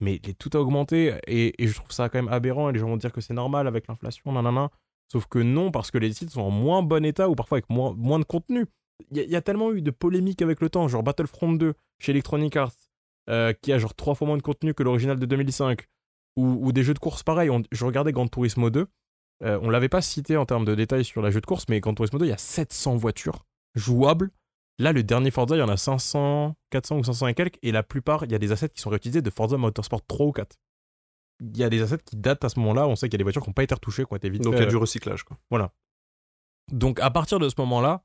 Mais les- tout a augmenté et, je trouve ça quand même aberrant et les gens vont dire que c'est normal avec l'inflation nanana. Sauf que non parce que les titres sont en moins bon état ou parfois avec moins, de contenu. Il y, a- il y a tellement eu de polémiques avec le temps, genre Battlefront 2 chez Electronic Arts, euh, qui a genre trois fois moins de contenu que l'original de 2005, ou, ou des jeux de course pareil. On- je regardais Gran Turismo 2, euh, on l'avait pas cité en termes de détails sur la jeu de course, mais Gran Turismo 2, il y a 700 voitures jouables. Là, le dernier Forza, il y en a 500, 400 ou 500 et quelques, et la plupart, il y a des assets qui sont réutilisés de Forza Motorsport 3 ou 4. Il y a des assets qui datent à ce moment-là, on sait qu'il y a des voitures qui n'ont pas été retouchées, qui ont été vite Donc il y a du recyclage quoi. donc à partir de ce moment-là,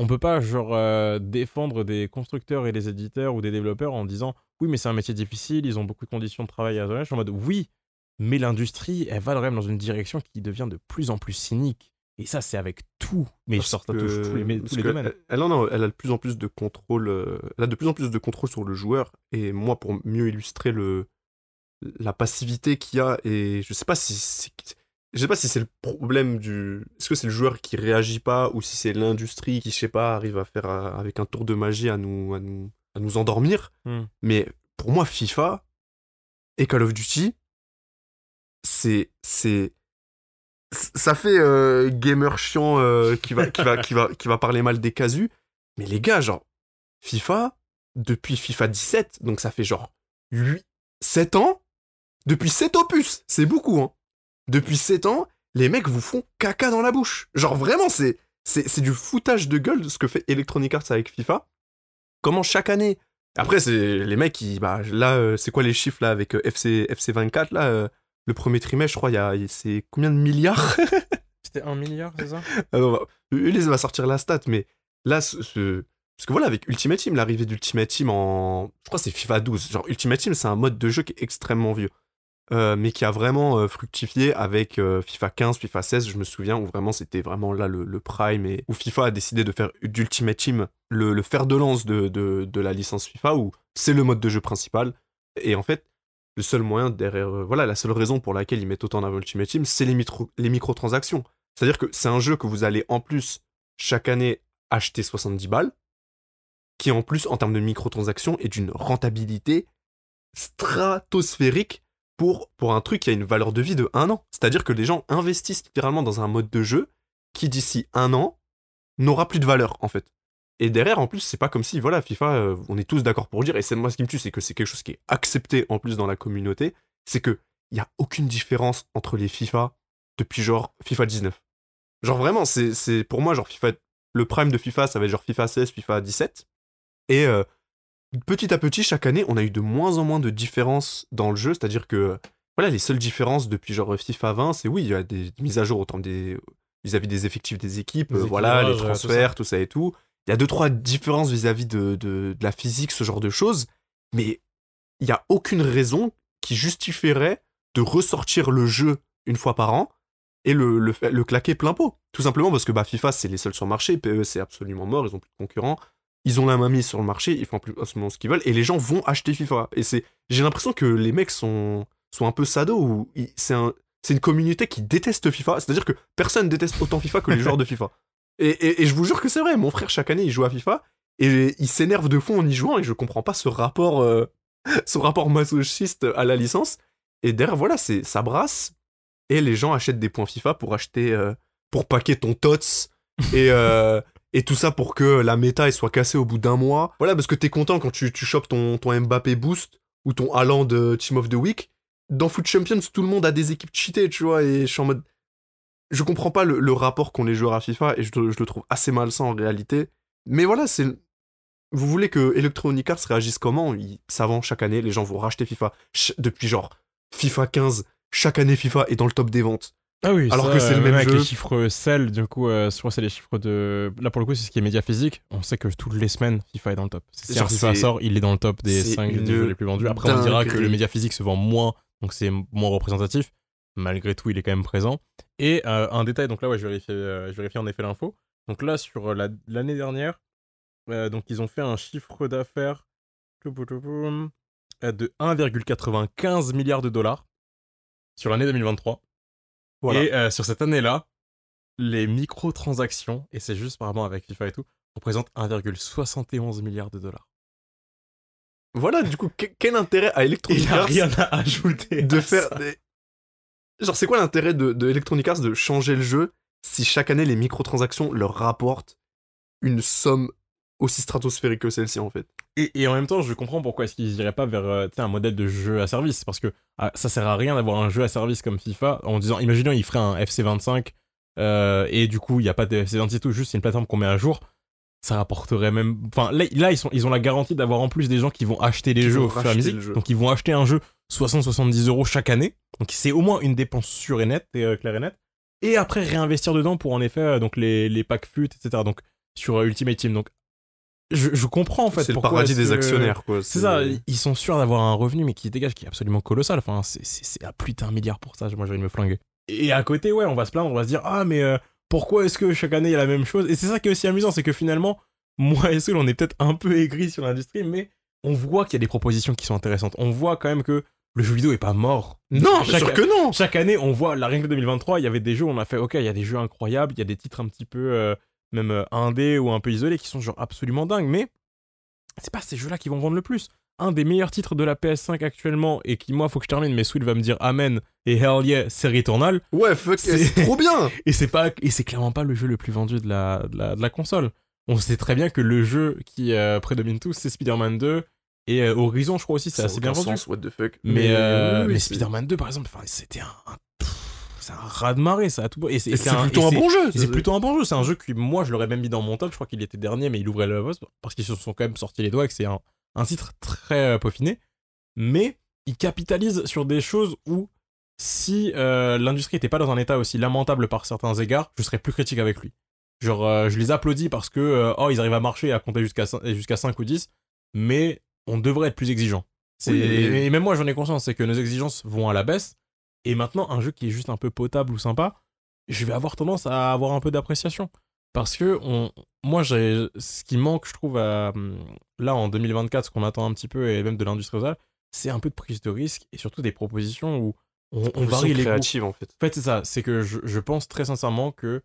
on peut pas genre euh, défendre des constructeurs et des éditeurs ou des développeurs en disant oui mais c'est un métier difficile, ils ont beaucoup de conditions de travail à. Je suis en mode oui, mais l'industrie elle va quand même dans une direction qui devient de plus en plus cynique. Et ça c'est avec tout, mais Parce ça touche tous les, tous domaines. Elle, en a, elle a de plus en plus de contrôle. euh, Elle a de plus en plus de contrôle sur le joueur. Et moi, pour mieux illustrer le la passivité qu'il y a, et je sais pas si c'est- je sais pas si c'est le problème du. Est-ce que c'est le joueur qui réagit pas ou si c'est l'industrie qui, je sais pas, arrive à faire avec un tour de magie à nous, à nous, à nous endormir. Hmm. Mais pour moi, FIFA et Call of Duty, c'est c'est ça fait euh, gamer chiant euh, qui va qui va qui va qui va parler mal des casus. Mais les gars, genre FIFA depuis FIFA 17, donc ça fait genre 8 7 ans depuis 7 opus, c'est beaucoup hein. Depuis 7 ans, les mecs vous font caca dans la bouche. Genre vraiment c'est c'est c'est du foutage de gueule de ce que fait Electronic Arts avec FIFA. Comment chaque année après, c'est les mecs qui. Bah, là, euh, c'est quoi les chiffres là avec euh, FC, FC 24 là euh, Le premier trimestre, je crois, il y a, c'est combien de milliards? C'était un milliard, c'est ça? Alors, Ulysse va sortir la stat, mais là, ce, ce- parce que voilà, avec Ultimate Team, l'arrivée d'Ultimate Team en. Je crois que c'est FIFA 12. Genre, Ultimate Team, c'est un mode de jeu qui est extrêmement vieux. Euh, mais qui a vraiment euh, fructifié avec euh, FIFA 15, FIFA 16, je me souviens, où vraiment c'était vraiment là le, prime, où FIFA a décidé de faire d'Ultimate Team le, le fer de lance de, de, la licence FIFA, où c'est le mode de jeu principal. Et en fait, le seul moyen derrière. voilà, la seule raison pour laquelle ils mettent autant en avant Ultimate Team, c'est les, les microtransactions. C'est-à-dire que c'est un jeu que vous allez en plus chaque année acheter 70 balles, qui en plus, en termes de microtransactions, est d'une rentabilité stratosphérique pour, pour un truc qui a une valeur de vie de un an. C'est-à-dire que les gens investissent littéralement dans un mode de jeu qui, d'ici un an, n'aura plus de valeur, en fait. Et derrière, en plus, c'est pas comme si, voilà, FIFA, euh, on est tous d'accord pour dire, et c'est moi ce qui me tue, c'est que c'est quelque chose qui est accepté en plus dans la communauté, c'est que il y a aucune différence entre les FIFA depuis genre FIFA 19. Genre vraiment, c'est- pour moi, genre FIFA, le prime de FIFA, ça va être genre FIFA 16, FIFA 17. Et euh, petit à petit, chaque année, on a eu de moins en moins de différences dans le jeu, c'est-à-dire que voilà, les seules différences depuis genre FIFA 20, c'est oui, il y a des mises à jour autant des vis-à-vis des effectifs des équipes, euh, voilà, les équilibrages, tout transferts, tout ça. et tout. Il y a deux trois différences vis-à-vis de, de, de la physique, ce genre de choses, mais il y a aucune raison qui justifierait de ressortir le jeu une fois par an et le, le claquer plein pot. Tout simplement parce que bah, FIFA, c'est les seuls sur le marché, PE, c'est absolument mort, ils ont plus de concurrents. Ils ont la main mise sur le marché, ils font absolument ce qu'ils veulent, et les gens vont acheter FIFA. Et c'est, j'ai l'impression que les mecs sont, sont un peu sados, ou c'est un, c'est une communauté qui déteste FIFA. C'est-à-dire que personne déteste autant FIFA que les joueurs de FIFA. Et, et- et je vous jure que c'est vrai. Mon frère chaque année il joue à FIFA et il s'énerve de fond en y jouant et je comprends pas ce rapport, euh, ce rapport masochiste à la licence. Et derrière voilà, c'est ça brasse et les gens achètent des points FIFA pour acheter, euh, pour paquer ton tots et euh, et tout ça pour que la méta elle soit cassée au bout d'un mois. Voilà parce que t'es content quand tu tu chopes ton ton Mbappé boost ou ton Haaland de Team of the Week dans Foot Champions, tout le monde a des équipes cheatées, tu vois, et je suis en mode. Je comprends pas le, le rapport qu'ont les joueurs à FIFA, et je, je le trouve assez malsain en réalité. Mais voilà, c'est. Vous voulez que Electronic Arts réagisse comment? Ils- Ça vend chaque année, les gens vont racheter FIFA. Depuis genre FIFA 15, chaque année FIFA est dans le top des ventes. Ah oui, Alors ça, que c'est le euh, même avec jeu. les chiffres sell, du coup, euh, je crois que c'est les chiffres de. Là, pour le coup, c'est ce qui est média physique. On sait que toutes les semaines, FIFA est dans le top. Si Genre, un FIFA c'est- sort, il est dans le top des c'est 5 une jeux les plus vendus. Après, on dira que le média physique se vend moins, donc c'est moins représentatif. Malgré tout, il est quand même présent. Et euh, un détail, donc là, ouais, je vérifie, euh, je vérifie en effet l'info. Donc là, sur euh, la- l'année dernière, euh, donc ils ont fait un chiffre d'affaires euh, de 1,95 milliard de dollars sur l'année 2023. Voilà. Et euh, sur cette année-là, les microtransactions, et c'est juste par rapport avec FIFA et tout, représentent 1,71 milliard de dollars. Voilà, du coup, que- quel intérêt à Il Electronic n'y a Arts rien à ajouter. de à faire. ça. des- Genre, c'est quoi l'intérêt de, de Electronic Arts de changer le jeu si chaque année les microtransactions leur rapportent une somme aussi stratosphérique que celle-ci en fait Et, et en même temps, je comprends pourquoi est-ce qu'ils iraient pas vers euh, un modèle de jeu à service. Parce que ah, ça sert à rien d'avoir un jeu à service comme FIFA en disant, imaginons, ils feraient un FC25 euh, et du coup, il n'y a pas de FC26 et tout, juste c'est une plateforme qu'on met à jour. Ça rapporterait même. Enfin, là, là, ils, sont, ils ont la garantie d'avoir en plus des gens qui vont acheter les jeux au fur et à mesure. Donc, ils vont acheter un jeu 60-70 euros chaque année. Donc, c'est au moins une dépense sûre et nette, et euh, claire et nette. Et après, réinvestir dedans pour en effet euh, donc les, les packs FUT, etc. Donc, sur Ultimate Team. Donc, je, je comprends en fait. C'est le paradis des que- actionnaires quoi. c'est ça, ils sont sûrs d'avoir un revenu, mais qui dégage, qui est absolument colossal. Enfin, c'est- à plus d'un milliard pour ça, moi j'ai envie de me flinguer. Et à côté, ouais, on va se plaindre, on va se dire, ah, mais euh, pourquoi est-ce que chaque année il y a la même chose? Et c'est ça qui est aussi amusant, c'est que finalement, moi et Soul, on est peut-être un peu aigris sur l'industrie, mais on voit qu'il y a des propositions qui sont intéressantes. On voit quand même que le jeu vidéo est pas mort. Non, Chaque- sûr que non Chaque année, on voit, la règle 2023, il y avait des jeux où on a fait, ok, il y a des jeux incroyables, il y a des titres un petit peu, euh, même euh, indés ou un peu isolés, qui sont genre absolument dingues, mais c'est pas ces jeux-là qui vont vendre le plus. Un des meilleurs titres de la PS5 actuellement, et qui, moi, faut que je termine, mais Sweet va me dire Amen et Hell yeah, c'est Returnal. Ouais, fuck, C'est- c'est trop bien Et c'est pas, et c'est clairement pas le jeu le plus vendu de la, de la, de la console. On sait très bien que le jeu qui euh, prédomine tous, c'est Spider-Man 2, et euh, Horizon, je crois aussi, c'est assez bien vendu. sens, what the fuck. Mais, euh, oui, Spider-Man 2, par exemple, c'était un, c'est un ras de marée, ça a tout. Et c'est plutôt un bon jeu C'est plutôt un bon jeu. C'est un jeu que moi, je l'aurais même mis dans mon top. Je crois qu'il était dernier, mais il ouvrait le poste parce qu'ils se sont quand même sortis les doigts et que c'est un, un titre très euh, peaufiné. Mais il capitalise sur des choses où si euh, l'industrie n'était pas dans un état aussi lamentable par certains égards, je serais plus critique avec lui. Genre, euh, je les applaudis parce que, euh, oh, ils arrivent à marcher et à compter jusqu'à 5, jusqu'à 5 ou 10, mais on devrait être plus exigeant. Oui. Et même moi, j'en ai conscience, c'est que nos exigences vont à la baisse. Et maintenant, un jeu qui est juste un peu potable ou sympa, je vais avoir tendance à avoir un peu d'appréciation. Parce que on, moi, ce qui manque, je trouve, à, hum, là en 2024, ce qu'on attend un petit peu, et même de l'industrie c'est un peu de prise de risque et surtout des propositions où on, on varie les goûts. créative en fait. En fait, c'est ça. C'est que je, je pense très sincèrement que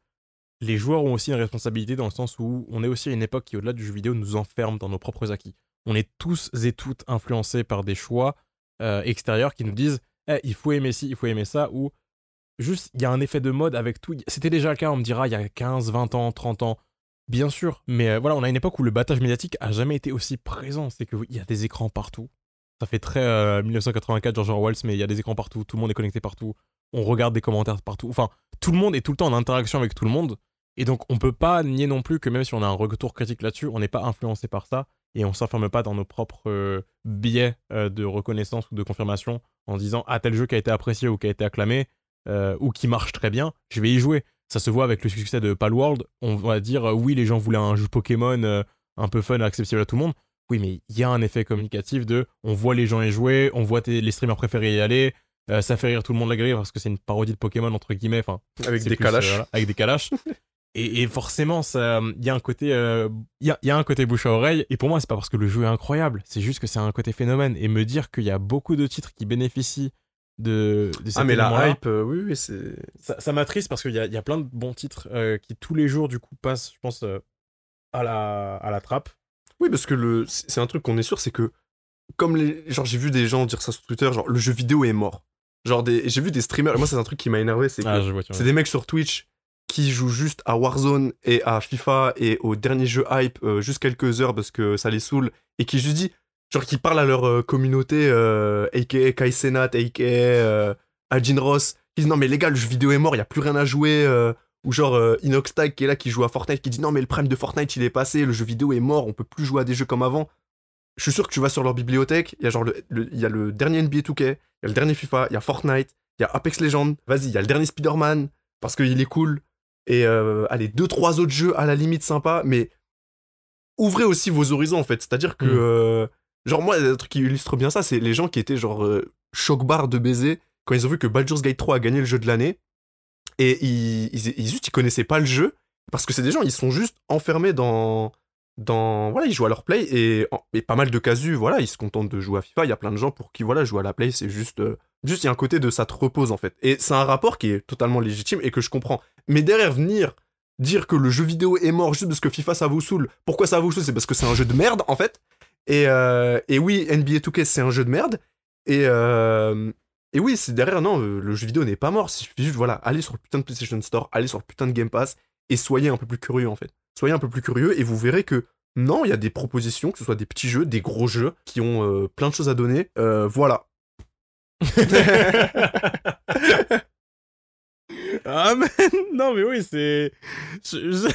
les joueurs ont aussi une responsabilité dans le sens où on est aussi à une époque qui, au-delà du jeu vidéo, nous enferme dans nos propres acquis. On est tous et toutes influencés par des choix euh, extérieurs qui nous disent Eh, il faut aimer ci, il faut aimer ça, ou juste il y a un effet de mode avec tout. C'était déjà le cas, on me dira, il y a 15, 20 ans, 30 ans. Bien sûr, mais euh, voilà, on a une époque où le battage médiatique a jamais été aussi présent. C'est qu'il y a des écrans partout. Ça fait très euh, 1984 George Orwell, mais il y a des écrans partout, tout le monde est connecté partout, on regarde des commentaires partout. Enfin, tout le monde est tout le temps en interaction avec tout le monde. Et donc, on peut pas nier non plus que même si on a un retour critique là-dessus, on n'est pas influencé par ça et on s'enferme pas dans nos propres euh, biais euh, de reconnaissance ou de confirmation en disant ah tel jeu qui a été apprécié ou qui a été acclamé euh, ou qui marche très bien, je vais y jouer. Ça se voit avec le succès de Palworld. On va dire euh, oui, les gens voulaient un jeu Pokémon euh, un peu fun, accessible à tout le monde. Oui, mais il y a un effet communicatif de on voit les gens y jouer, on voit les streamers préférés y aller, ça fait rire tout le monde la grille parce que c'est une parodie de Pokémon entre guillemets. Enfin, Avec des plus, calaches. voilà, avec des calaches. Et, et forcément, il y a un côté, euh, il y, a, il y a un côté bouche à oreille. Et pour moi, c'est pas parce que le jeu est incroyable, c'est juste que c'est un côté phénomène. Et me dire qu'il y a beaucoup de titres qui bénéficient de, de Ah, mais la hype, euh, oui, oui, c'est. ça, ça m'attriste parce qu'il y a, y a plein de bons titres euh, qui tous les jours du coup passent, je pense, euh, à la à la trappe. Oui, parce que le... c'est un truc qu'on est sûr, c'est que. Comme les. Genre, j'ai vu des gens dire ça sur Twitter, genre, le jeu vidéo est mort. Genre, des... j'ai vu des streamers. Moi, c'est un truc qui m'a énervé, c'est que. Ah. C'est des mecs sur Twitch qui jouent juste à Warzone et à FIFA et au dernier jeu hype euh, juste quelques heures parce que ça les saoule et qui juste dit genre qui parlent à leur euh, communauté euh, aka Kai Senat aka euh, Ajin Ross qui disent non mais les gars le jeu vidéo est mort il y a plus rien à jouer euh, ou genre euh, Inoxtag qui est là qui joue à Fortnite qui dit non mais le prime de Fortnite il est passé le jeu vidéo est mort on peut plus jouer à des jeux comme avant. Je suis sûr que tu vas sur leur bibliothèque il y a le, y a le dernier NBA 2K il y a le dernier FIFA il y a Fortnite il y a Apex Legends vas-y il y a le dernier Spider-Man parce qu'il est cool et euh, allez deux trois autres jeux à la limite sympa mais ouvrez aussi vos horizons en fait. C'est à dire que Mm. euh, genre moi un truc qui illustre bien ça c'est les gens qui étaient genre euh, choc barre de baiser quand ils ont vu que Baldur's Gate 3 a gagné le jeu de l'année. Et ils, ils, ils juste ils connaissaient pas le jeu parce que c'est des gens ils sont juste enfermés dans dans voilà ils jouent à leur play et, et pas mal de casus voilà ils se contentent de jouer à FIFA. Il y a plein de gens pour qui voilà jouer à la play c'est juste juste il y a un côté de ça te repose en fait. Et c'est un rapport qui est totalement légitime et que je comprends mais derrière venir dire que le jeu vidéo est mort juste parce que FIFA ça vous saoule. Pourquoi ça vous saoule? C'est parce que c'est un jeu de merde en fait. Et, euh, et oui NBA 2K c'est un jeu de merde. Et euh, et oui c'est derrière non le jeu vidéo n'est pas mort. Il suffit juste voilà allez sur le putain de PlayStation Store allez sur le putain de Game Pass et soyez un peu plus curieux en fait. Soyez un peu plus curieux et vous verrez que non, il y a des propositions, que ce soit des petits jeux, des gros jeux, qui ont euh, plein de choses à donner. Euh, voilà. Ah mais non mais oui c'est je,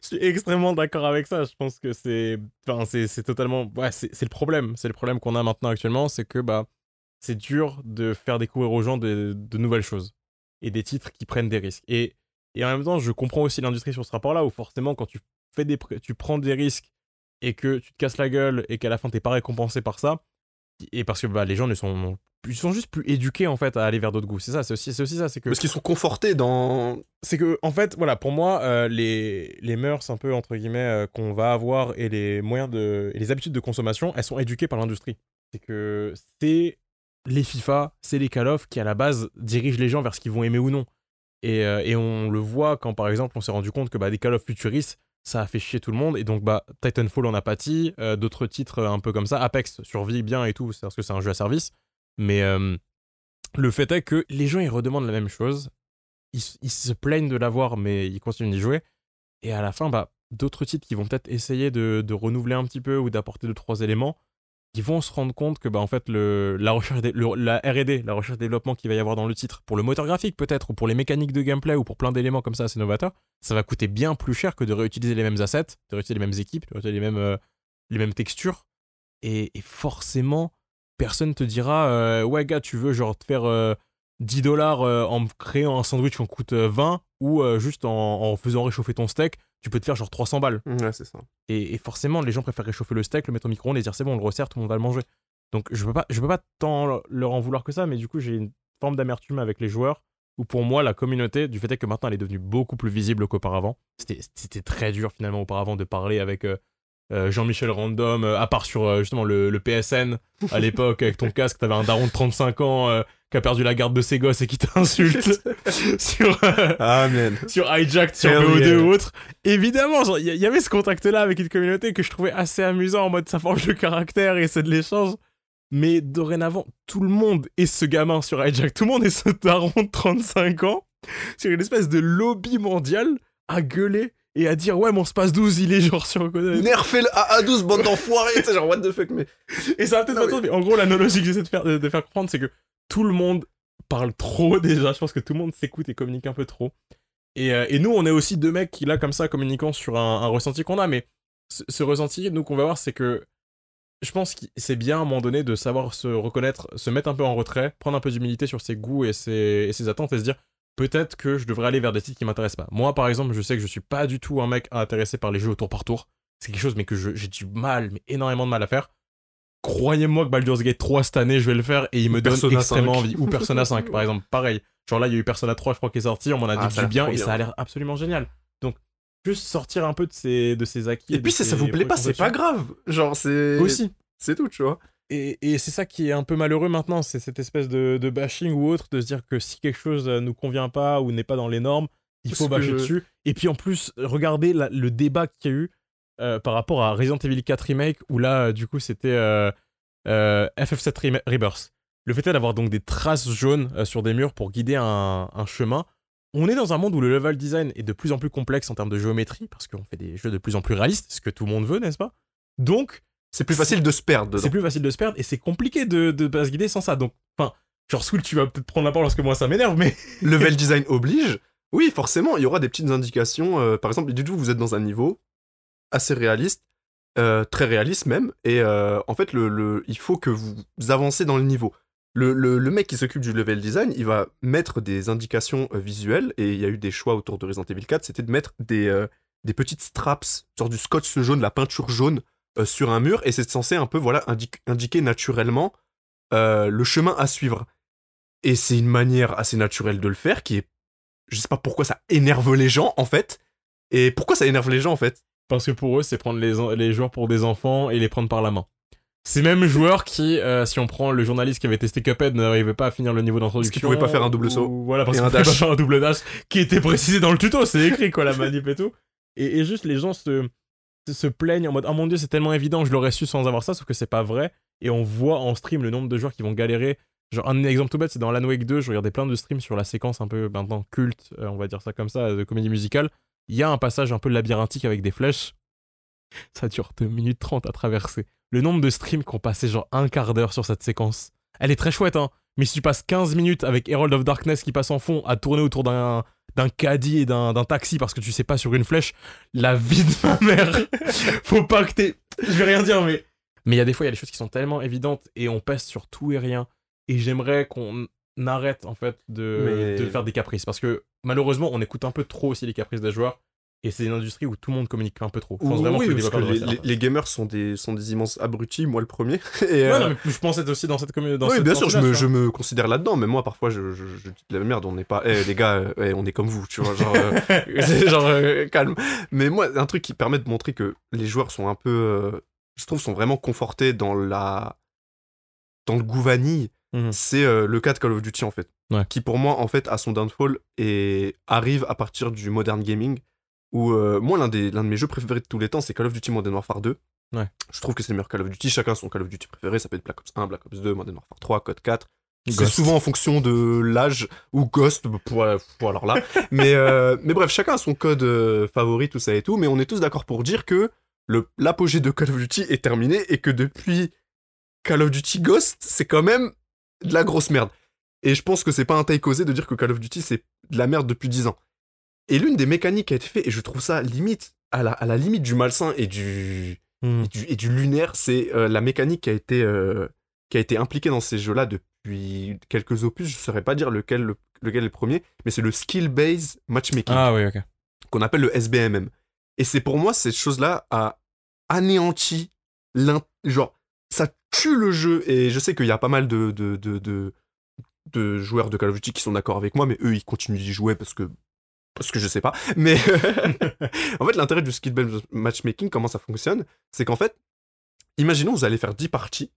suis extrêmement d'accord avec ça. Je pense que c'est enfin c'est totalement ouais c'est le problème. C'est le problème qu'on a maintenant actuellement c'est que bah c'est dur de faire découvrir aux gens de, de nouvelles choses et des titres qui prennent des risques. Et et en même temps je comprends aussi l'industrie sur ce rapport là où forcément quand tu fais des tu prends des risques et que tu te casses la gueule et qu'à la fin t'es pas récompensé par ça et parce que bah les gens ne sont ils sont juste plus éduqués en fait à aller vers d'autres goûts c'est ça c'est aussi aussi ça c'est que Parce qu'ils sont confortés dans. c'est que en fait voilà pour moi euh, les les mœurs un peu entre guillemets euh, qu'on va avoir et les moyens de et les habitudes de consommation elles sont éduquées par l'industrie c'est que c'est les FIFA c'est les Call of qui à la base dirigent les gens vers ce qu'ils vont aimer ou non et, euh, et on le voit quand par exemple on s'est rendu compte que bah, des Call of futuristes ça a fait chier tout le monde. Et donc bah Titanfall en a pâti. Euh, d'autres titres euh, un peu comme ça. Apex survit bien et tout parce que c'est un jeu à service. Mais euh, le fait est que les gens ils redemandent la même chose. Ils se plaignent de l'avoir, mais ils continuent d'y jouer. Et à la fin, bah, d'autres titres qui vont peut-être essayer de, de renouveler un petit peu ou d'apporter deux, trois éléments, ils vont se rendre compte que bah, en fait, le, la, recherche dé- le- la RD, la recherche-développement qu'il va y avoir dans le titre, pour le moteur graphique peut-être, ou pour les mécaniques de gameplay, ou pour plein d'éléments comme ça assez novateurs, ça va coûter bien plus cher que de réutiliser les mêmes assets, de réutiliser les mêmes équipes, de réutiliser les mêmes, euh, les mêmes textures. Et, et forcément, personne te dira euh, Ouais, gars, tu veux genre te faire. euh, 10 dollars euh, en créant un sandwich qui en coûte euh, 20 ou juste en faisant réchauffer ton steak, tu peux te faire genre 300 balles. Ouais, c'est ça. Et, et forcément, les gens préfèrent réchauffer le steak, le mettre au micro-ondes et dire c'est bon, on le resserre, tout le monde va le manger. Donc je peux pas, je peux pas tant leur en vouloir que ça, mais du coup, j'ai une forme d'amertume avec les joueurs où pour moi, la communauté, du fait est que maintenant elle est devenue beaucoup plus visible qu'auparavant, c'était très dur finalement auparavant de parler avec. euh, euh, Jean-Michel Random, euh, à part sur euh, justement le, le PSN à l'époque avec ton casque, t'avais un daron de 35 ans qui a perdu la garde de ses gosses et qui t'insulte sur, euh, Amen. sur Hijacked, sur Hell BO2 yeah. ou autre. Évidemment, il y, y avait ce contact-là avec une communauté que je trouvais assez amusant en mode ça forge le caractère et c'est de l'échange. Mais dorénavant, tout le monde est ce gamin sur Hijack. Tout le monde est ce daron de 35 ans sur une espèce de lobby mondial à gueuler et à dire ouais mon space 12 il est genre sur Nerfez le AA12, bande d'enfoirés. Sais, genre, what the fuck, mais. et ça va peut-être pas mais en gros, l'analogie que j'essaie de faire, de faire comprendre, c'est que tout le monde parle trop déjà. Je pense que tout le monde s'écoute et communique un peu trop. Et, euh, nous, on est aussi deux mecs qui, là, comme ça, communiquant sur un, ressenti qu'on a. Mais ce, ressenti, nous, qu'on va voir, c'est que je pense que c'est bien à un moment donné de savoir se reconnaître, se mettre un peu en retrait, prendre un peu d'humilité sur ses goûts et ses, attentes et se dire peut-être que je devrais aller vers des titres qui m'intéressent pas. Moi, par exemple, je sais que je suis pas du tout un mec intéressé par les jeux au tour par tour. C'est quelque chose, mais que j'ai du mal, mais énormément de mal à faire. Croyez-moi que Baldur's Gate 3 cette année, je vais le faire et il me donne extrêmement 5. envie. Ou Persona 5, par exemple, pareil. Genre là, il y a eu Persona 3, je crois, qui est sorti, on m'en a Ah, dit du bien trop et bien. ça a l'air absolument génial. Donc, juste sortir un peu de ces, de ces acquis. Et puis si ça vous plaît pas, c'est pas grave. Genre, c'est. Aussi. C'est tout, tu vois. Et, et c'est ça qui est un peu malheureux maintenant, c'est cette espèce de, de bashing ou autre, de se dire que si quelque chose euh, nous convient pas ou n'est pas dans les normes, il faut ce que bâcher dessus. Et puis en plus, regardez la- le débat qu'il y a eu euh, par rapport à Resident Evil 4 Remake, où là, euh, du coup, c'était euh, euh, FF7 Rem- Rebirth. Le fait est d'avoir donc des traces jaunes euh, sur des murs pour guider un, un chemin. On est dans un monde où le level design est de plus en plus complexe en termes de géométrie, parce qu'on fait des jeux de plus en plus réalistes, ce que tout le monde veut, n'est-ce pas? Donc, C'est plus facile de se perdre dedans. c'est plus facile de se perdre et c'est compliqué de, de pas se guider sans ça. Donc, enfin, genre Swill, tu vas peut-être prendre la parole parce que moi ça m'énerve, mais Level design oblige. Oui, forcément, il y aura des petites indications. euh, par exemple, du tout, vous êtes dans un niveau assez réaliste, euh, très réaliste même, et euh, en fait, il faut que vous avancez dans le niveau. Le, mec qui s'occupe du level design, il va mettre des indications euh, visuelles, et il y a eu des choix autour de Resident Evil 4, c'était de mettre des, petites straps, genre du scotch jaune, la peinture jaune, sur un mur, et c'est censé un peu voilà indi- indiquer naturellement le chemin à suivre. Et c'est une manière assez naturelle de le faire qui est. Je sais pas pourquoi ça énerve les gens en fait. Et pourquoi ça énerve les gens en fait? Parce que pour eux, c'est prendre les, les joueurs pour des enfants et les prendre par la main. Ces mêmes joueurs qui, euh, si on prend le journaliste qui avait testé Cuphead, n'arrivait pas à finir le niveau d'introduction. qu'il pouvait pas faire un double saut ou- Voilà, parce qu'il pouvait pas faire un double dash qui était précisé dans le tuto, c'est écrit quoi, la manip et tout. Et, et juste les gens se, se plaignent en mode, oh mon dieu, c'est tellement évident, je l'aurais su sans avoir ça, sauf que c'est pas vrai. Et on voit en stream le nombre de joueurs qui vont galérer. Genre, un exemple tout bête, c'est dans Alan Wake 2, je regardais plein de streams sur la séquence un peu maintenant culte, euh, on va dire ça comme ça, de comédie musicale. Il y a un passage un peu labyrinthique avec des flèches. Ça dure 2 minutes 30 à traverser. Le nombre de streams qui ont passé genre un quart d'heure sur cette séquence. Elle est très chouette, hein. Mais si tu passes 15 minutes avec Herald of Darkness qui passe en fond à tourner autour d'un d'un caddie et d'un d'un taxi parce que tu sais pas sur une flèche, la vie de ma mère. Faut pas que t'aies. Je vais rien dire, mais. Mais il y a des fois, il y a des choses qui sont tellement évidentes et on pèse sur tout et rien. Et j'aimerais qu'on arrête en fait de, Mais- de faire des caprices parce que malheureusement, on écoute un peu trop aussi les caprices des joueurs. Et c'est une industrie où tout le monde communique un peu trop. Je pense vraiment Oui, que les parce que développeurs les, devraient les- faire les gamers sont des, sont des immenses abrutis, moi le premier. Et, ça. Ouais, euh, non, mais je pense être aussi dans cette communauté. oui, bien sûr, je me, je me considère là-dedans, mais moi parfois je, je, je dis de la merde, on n'est pas. Eh les gars, eh, on est comme vous, tu vois, genre. euh, genre euh, calme. Mais moi, un truc qui permet de montrer que les joueurs sont un peu, je trouve, sont vraiment confortés dans la, dans le goût vanille. Mhm. C'est euh, le cas de Call of Duty en fait, Ouais. qui pour moi en fait a son downfall et arrive à partir du modern gaming. Où euh, moi l'un des l'un de mes jeux préférés de tous les temps, c'est Call of Duty Modern Warfare 2. Ouais. Je trouve que c'est le meilleur Call of Duty. Chacun son Call of Duty préféré. Ça peut être Black Ops 1, Black Ops 2, Modern Warfare 3, Code 4. C'est souvent en fonction de l'âge ou Ghost, bah, pour, pour alors là. mais, euh, mais bref, chacun a son code euh, favori, tout ça et tout. Mais on est tous d'accord pour dire que l'apogée de Call of Duty est terminé et que depuis Call of Duty Ghost, c'est quand même de la grosse merde. Et je pense que c'est pas un take osé de dire que Call of Duty c'est de la merde depuis 10 ans. Et l'une des mécaniques qui a été faite, et je trouve ça limite, à la, à la limite du malsain et du, Mhm. et du, et du lunaire, c'est euh, la mécanique qui a été, euh, qui a été impliquée dans ces jeux-là depuis quelques opus. Je ne saurais pas dire lequel, le- lequel est le premier, mais c'est le skill-based matchmaking, Ah oui, ok. qu'on appelle le SBMM. Et c'est pour moi, cette chose-là a anéanti l'in... Genre, ça tue le jeu, et je sais qu'il y a pas mal de, de, de, joueurs de Call of Duty qui sont d'accord avec moi, mais eux, ils continuent d'y jouer parce que parce que je sais pas. Mais en fait, l'intérêt du skill-based matchmaking, comment ça fonctionne, c'est qu'en fait, imaginons vous allez faire 10 parties.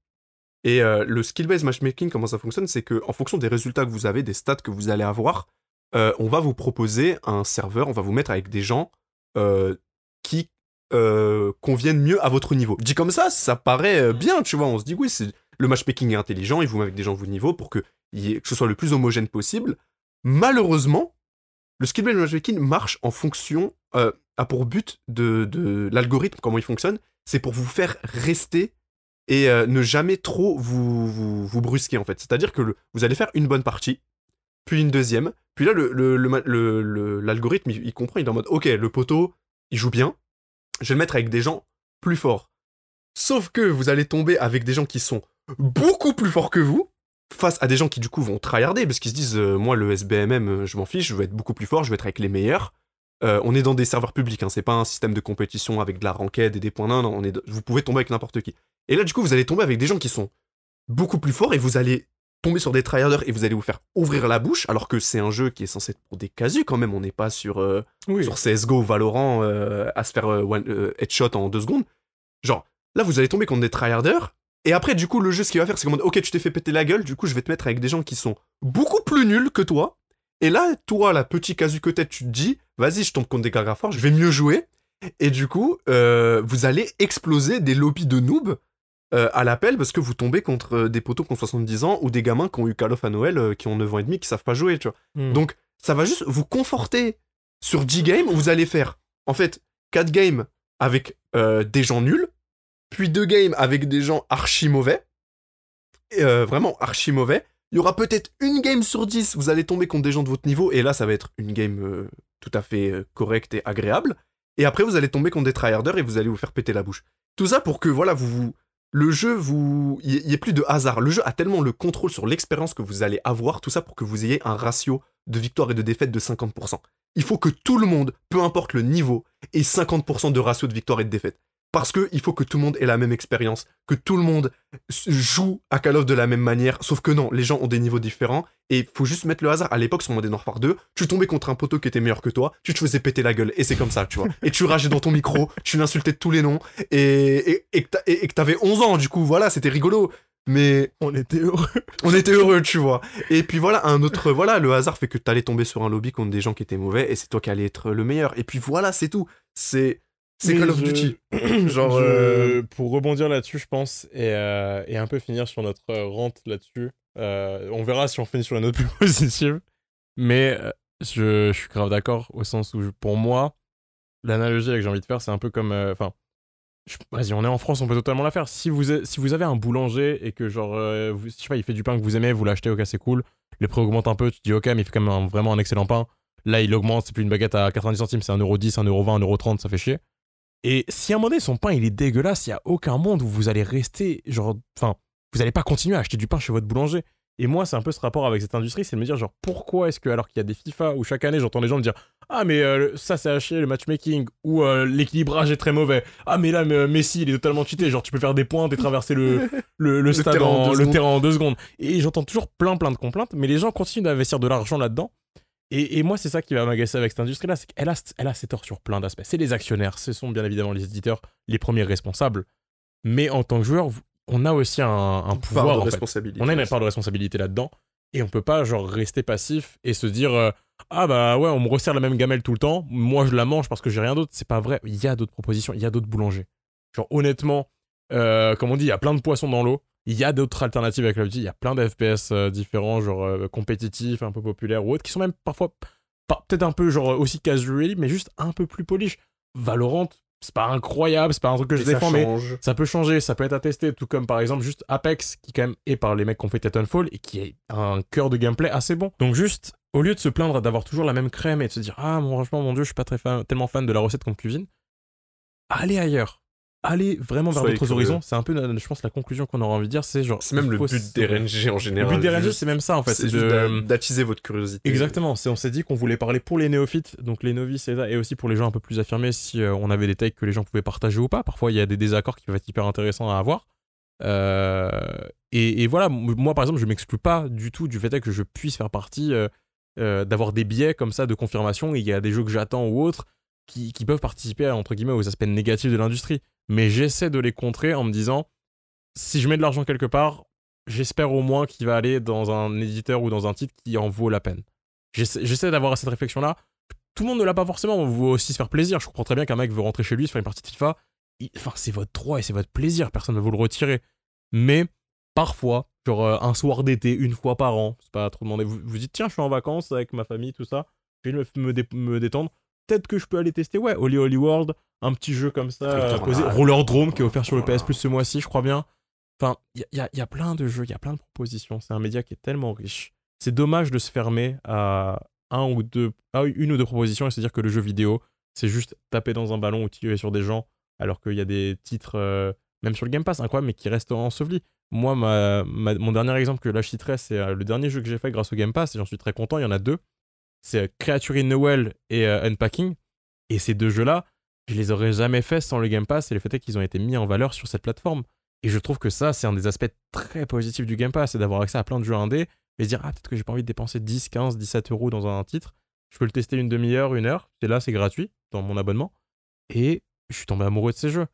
Et euh, le skill-based matchmaking, comment ça fonctionne, c'est que en fonction des résultats que vous avez, des stats que vous allez avoir, euh, on va vous proposer un serveur, on va vous mettre avec des gens euh, qui euh, conviennent mieux à votre niveau. Dit comme ça, ça paraît euh, bien, tu vois. On se dit, oui, c'est le matchmaking est intelligent, il vous met avec des gens de votre niveau pour que, ait- ce soit le plus homogène possible. Malheureusement, le skill-based matchmaking marche en fonction, euh, a pour but de, de l'algorithme, comment il fonctionne, c'est pour vous faire rester et euh, ne jamais trop vous, vous, brusquer en fait. C'est-à-dire que le- vous allez faire une bonne partie, puis une deuxième, puis là le, le- le le- le- l'algorithme il, il comprend, il est en mode ok le poteau il joue bien, je vais mettre avec des gens plus forts. Sauf que vous allez tomber avec des gens qui sont beaucoup plus forts que vous, face à des gens qui du coup vont tryharder parce qu'ils se disent euh, moi le SBMM euh, je m'en fiche, je veux être beaucoup plus fort, je veux être avec les meilleurs. Euh, on est dans des serveurs publics, hein, c'est pas un système de compétition avec de la ranked et des points non, non, on vous pouvez tomber avec n'importe qui. Et là du coup vous allez tomber avec des gens qui sont beaucoup plus forts et vous allez tomber sur des tryharders et vous allez vous faire ouvrir la bouche, alors que c'est un jeu qui est censé être pour des casus quand même. On n'est pas sur, euh, Oui. sur CSGO ou Valorant euh, à se faire euh, one- headshot en deux secondes. Genre, là, vous allez tomber contre des tryharders. Et après, du coup, le jeu, ce qu'il va faire, c'est comme ok, tu t'es fait péter la gueule, du coup, je vais te mettre avec des gens qui sont beaucoup plus nuls que toi. Et là, toi, la petit casu que t'es, tu te dis, vas-y, je tombe contre des gars forts, je vais mieux jouer. Et du coup, vous allez exploser des lobbies de noobs euh, à l'appel parce que vous tombez contre euh, des potos qui ont 70 ans ou des gamins qui ont eu Call of à Noël euh, qui ont 9 ans et demi qui savent pas jouer, tu vois. Hmm. Donc, ça va juste vous conforter sur 10 games où vous allez faire, en fait, 4 games avec des gens nuls, puis 2 games avec des gens archi mauvais, et, vraiment archi mauvais. Il y aura peut-être une game sur 10, vous allez tomber contre des gens de votre niveau, et là, ça va être une game tout à fait correcte et agréable. Et après, vous allez tomber contre des tryharders et vous allez vous faire péter la bouche. Tout ça pour que, voilà, vous vous le jeu, vous, il n'y ait plus de hasard. Le jeu a tellement le contrôle sur l'expérience que vous allez avoir, tout ça pour que vous ayez un ratio de victoire et de défaite de 50%. Il faut que tout le monde, peu importe le niveau, ait 50% de ratio de victoire et de défaite. Parce que il faut que tout le monde ait la même expérience, que tout le monde joue à Call of de la même manière, sauf que non, les gens ont des niveaux différents, et il faut juste mettre le hasard. À l'époque, sur Modern Warfare 2, tu tombais contre un poteau qui était meilleur que toi, tu te faisais péter la gueule, et c'est comme ça, tu vois. Et tu rageais dans ton micro, tu l'insultais de tous les noms, et, et- et que t'avais 11 ans, du coup, voilà, c'était rigolo. Mais On était heureux. on était heureux, tu vois. Et puis voilà, un autre, voilà, le hasard fait que t'allais tomber sur un lobby contre des gens qui étaient mauvais, et c'est toi qui allais être le meilleur. Et puis voilà, c'est tout. C'est, c'est Call of je- Duty. Genre, Je- euh, Pour rebondir là-dessus, je pense, et, euh, et un peu finir sur notre euh, rente là-dessus, euh, on verra si on finit sur la note plus positive. Mais je, je suis grave d'accord au sens où, pour moi, l'analogie que j'ai envie de faire, c'est un peu comme. Enfin, vas-y, on est en France, on peut totalement la faire. Si vous, si vous avez un boulanger et que, genre, vous- je sais pas, il fait du pain que vous aimez, vous l'achetez, ok, c'est cool. Les prix augmentent un peu, tu te dis, ok, mais il fait quand même un- vraiment un excellent pain. Là, il augmente, c'est plus une baguette à 90 centimes, c'est 1,10€, 1,20€, 1,30€, ça fait chier. Et si à un moment donné, son pain, il est dégueulasse, il y a aucun monde où vous allez rester, genre, enfin, vous allez pas continuer à acheter du pain chez votre boulanger. Et moi, c'est un peu ce rapport avec cette industrie, c'est de me dire, genre, pourquoi est-ce que, alors qu'il y a des FIFA où chaque année, j'entends les gens me dire, ah, mais euh, ça, c'est à chier, le matchmaking, ou euh, l'équilibrage est très mauvais. Ah, mais là, mais, euh, Messi, il est totalement cheaté, genre, tu peux faire des pointes et traverser le, le, le stade terrain en le terrain en deux secondes. Et j'entends toujours plein, plein de complaintes, mais les gens continuent d'investir de l'argent là-dedans. Et, et moi, c'est ça qui va m'agacer avec cette industrie-là, c'est qu'elle a, elle a ses torts sur plein d'aspects. C'est les actionnaires, ce sont bien évidemment les éditeurs les premiers responsables. Mais en tant que joueur, on a aussi un, pouvoir. de en fait. responsabilité. On a une part de responsabilité là-dedans. Et on peut pas, genre, rester passif et se dire euh, Ah bah ouais, on me resserre la même gamelle tout le temps, moi je la mange parce que j'ai rien d'autre. C'est pas vrai. Il y a d'autres propositions, il y a d'autres boulangers. Genre, honnêtement, euh, comme on dit, il y a plein de poissons dans l'eau. Il y a d'autres alternatives avec Call of Duty. Il y a plein de FPS euh, différents, genre euh, compétitifs, un peu populaires ou autres, qui sont même parfois peut-être un peu genre aussi casual, mais juste un peu plus polish. Valorant, c'est pas incroyable, c'est pas un truc que je Et ça défends, mais ça peut changer, ça peut être attesté, tout comme par exemple juste Apex, qui quand même est par les mecs qui ont fait Titanfall et qui est un cœur de gameplay assez bon. Donc juste, au lieu de se plaindre d'avoir toujours la même crème et de se dire ah mon franchement mon dieu je suis pas très fan, tellement fan de la recette qu'on cuisine, allez ailleurs, allez vraiment vers d'autres horizons. C'est un peu, euh, je pense, la conclusion qu'on aura envie de dire, c'est genre. C'est même le but des RNG en Le général. but des RNG, c'est même ça en fait, c'est d'attiser votre curiosité. Exactement, on s'est dit qu'on voulait parler pour les néophytes, donc les novices et, et aussi pour les gens un peu plus affirmés si euh, on avait des takes que les gens pouvaient partager ou pas. Parfois il y a des désaccords qui peuvent être hyper intéressants à avoir. Euh, et, et voilà, moi par exemple je m'exclus pas du tout du fait que je puisse faire partie euh, euh, d'avoir des biais comme ça de confirmation. Il y a des jeux que j'attends ou autres qui, qui peuvent participer à, entre guillemets aux aspects négatifs de l'industrie. Mais j'essaie de les contrer en me disant si je mets de l'argent quelque part, j'espère au moins qu'il va aller dans un éditeur ou dans un titre qui en vaut la peine. J'essaie d'avoir cette réflexion-là. Tout le monde ne l'a pas forcément, on veut aussi se faire plaisir. Je comprends très bien qu'un mec veut rentrer chez lui, se faire une partie de FIFA. Enfin, c'est votre droit et c'est votre plaisir, personne ne va vous le retirer. Mais parfois, genre euh, un soir d'été, une fois par an, c'est pas trop demandé, vous vous dites tiens, je suis en vacances avec ma famille, tout ça, je vais me détendre. Peut-être que je peux aller tester, ouais, Holy Holy World, un petit jeu comme ça, euh. Roller Drome qui est offert sur le. PS Plus ce mois-ci, je crois bien. Enfin, il y, a- y a- il y a plein de jeux, il y a plein de propositions. C'est un média qui est tellement riche. C'est dommage de se fermer à un ou deux, à une ou deux propositions et se dire que le jeu vidéo, c'est juste taper dans un ballon ou tirer sur des gens, alors qu'il y a des titres, euh, même sur le Game Pass, mais qui restent ensevelis. Moi, ma, ma- mon dernier exemple que là je citerai, c'est euh, le dernier jeu que j'ai fait grâce au Game Pass, et j'en suis très content, il y en a deux. C'est euh, Creature in Noel et euh, Unpacking. Et ces deux jeux-là, je les aurais jamais faits sans le Game Pass, et le fait est qu'ils ont été mis en valeur sur cette plateforme. Et je trouve que ça, c'est un des aspects très positifs du Game Pass, c'est d'avoir accès à plein de jeux indés, et se dire, ah, peut-être que j'ai pas envie de dépenser 10, 15, 17 euros dans un titre. Je peux le tester une demi-heure, une heure. C'est là, c'est gratuit dans mon abonnement. Et je suis tombé amoureux de ces jeux.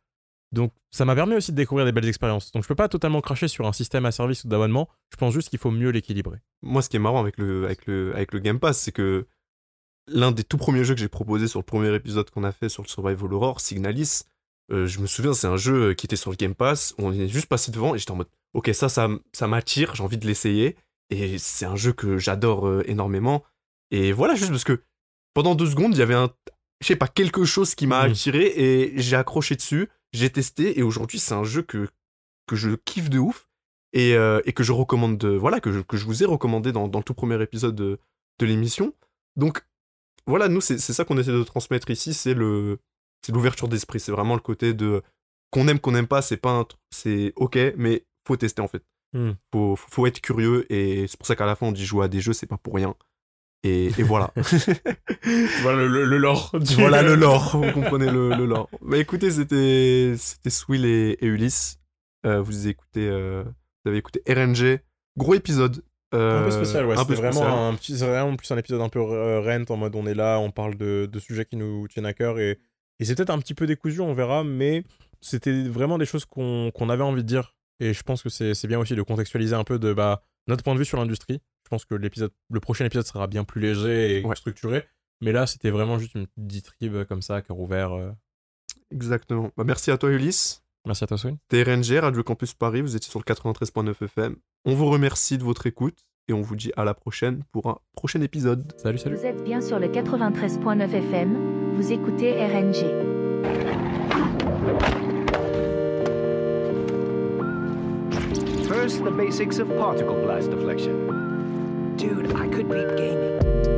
Donc ça m'a permis aussi de découvrir des belles expériences. Donc je peux pas totalement cracher sur un système à service ou d'abonnement. Je pense juste qu'il faut mieux l'équilibrer. Moi, ce qui est marrant avec le, avec le, avec le Game Pass, c'est que l'un des tout premiers jeux que j'ai proposé sur le premier épisode qu'on a fait sur le Survival Horror, Signalis, euh, je me souviens, c'est un jeu qui était sur le Game Pass. On est juste passé devant et j'étais en mode, ok, ça, ça, ça m'attire, j'ai envie de l'essayer. Et c'est un jeu que j'adore euh, énormément. Et voilà, juste parce que pendant deux secondes, il y avait un, je sais pas, quelque chose qui m'a Mhm. attiré et j'ai accroché dessus, j'ai testé et aujourd'hui c'est un jeu que, que je kiffe de ouf et, euh, et que je recommande, de, voilà, que je, que je vous ai recommandé dans, dans le tout premier épisode de, de l'émission. Donc voilà, nous c'est ça qu'on essaie de transmettre ici, c'est le c'est l'ouverture d'esprit, c'est vraiment le côté de qu'on aime, qu'on n'aime pas, c'est pas un c'est ok, mais faut tester en fait. Faut, faut, faut être curieux et c'est pour ça qu'à la fin on dit jouer à des jeux, c'est pas pour rien. Et, et voilà. Voilà le, le, le lore. du- voilà le lore, vous comprenez le, le lore. Bah écoutez, c'était c'était Swill et, et Ulysse. Euh, vous écoutez, euh, vous avez écouté RNG, gros épisode. Un peu euh, spécial, ouais. C'était vraiment un petit, c'est vraiment plus un épisode un peu euh, rent en mode on est là, on parle de, de sujets qui nous tiennent à cœur et, et c'est peut-être un petit peu décousu, on verra, mais c'était vraiment des choses qu'on qu'on avait envie de dire et je pense que c'est c'est bien aussi de contextualiser un peu de bah, notre point de vue sur l'industrie. Je pense que l'épisode, le prochain épisode sera bien plus léger et Ouais. structuré, mais là c'était vraiment juste une petite diatribe comme ça, cœur ouvert. euh. Exactement. Bah, merci à toi Ulysse. Merci à toi, Swin. C'était RNG, Radio Campus Paris, vous étiez sur le 93.9 FM. On vous remercie de votre écoute et on vous dit à la prochaine pour un prochain épisode. Salut, salut. Vous êtes bien sur le 93.9 FM, vous écoutez RNG. First, the basics of particle blast deflection. Dude, I could beat gaming.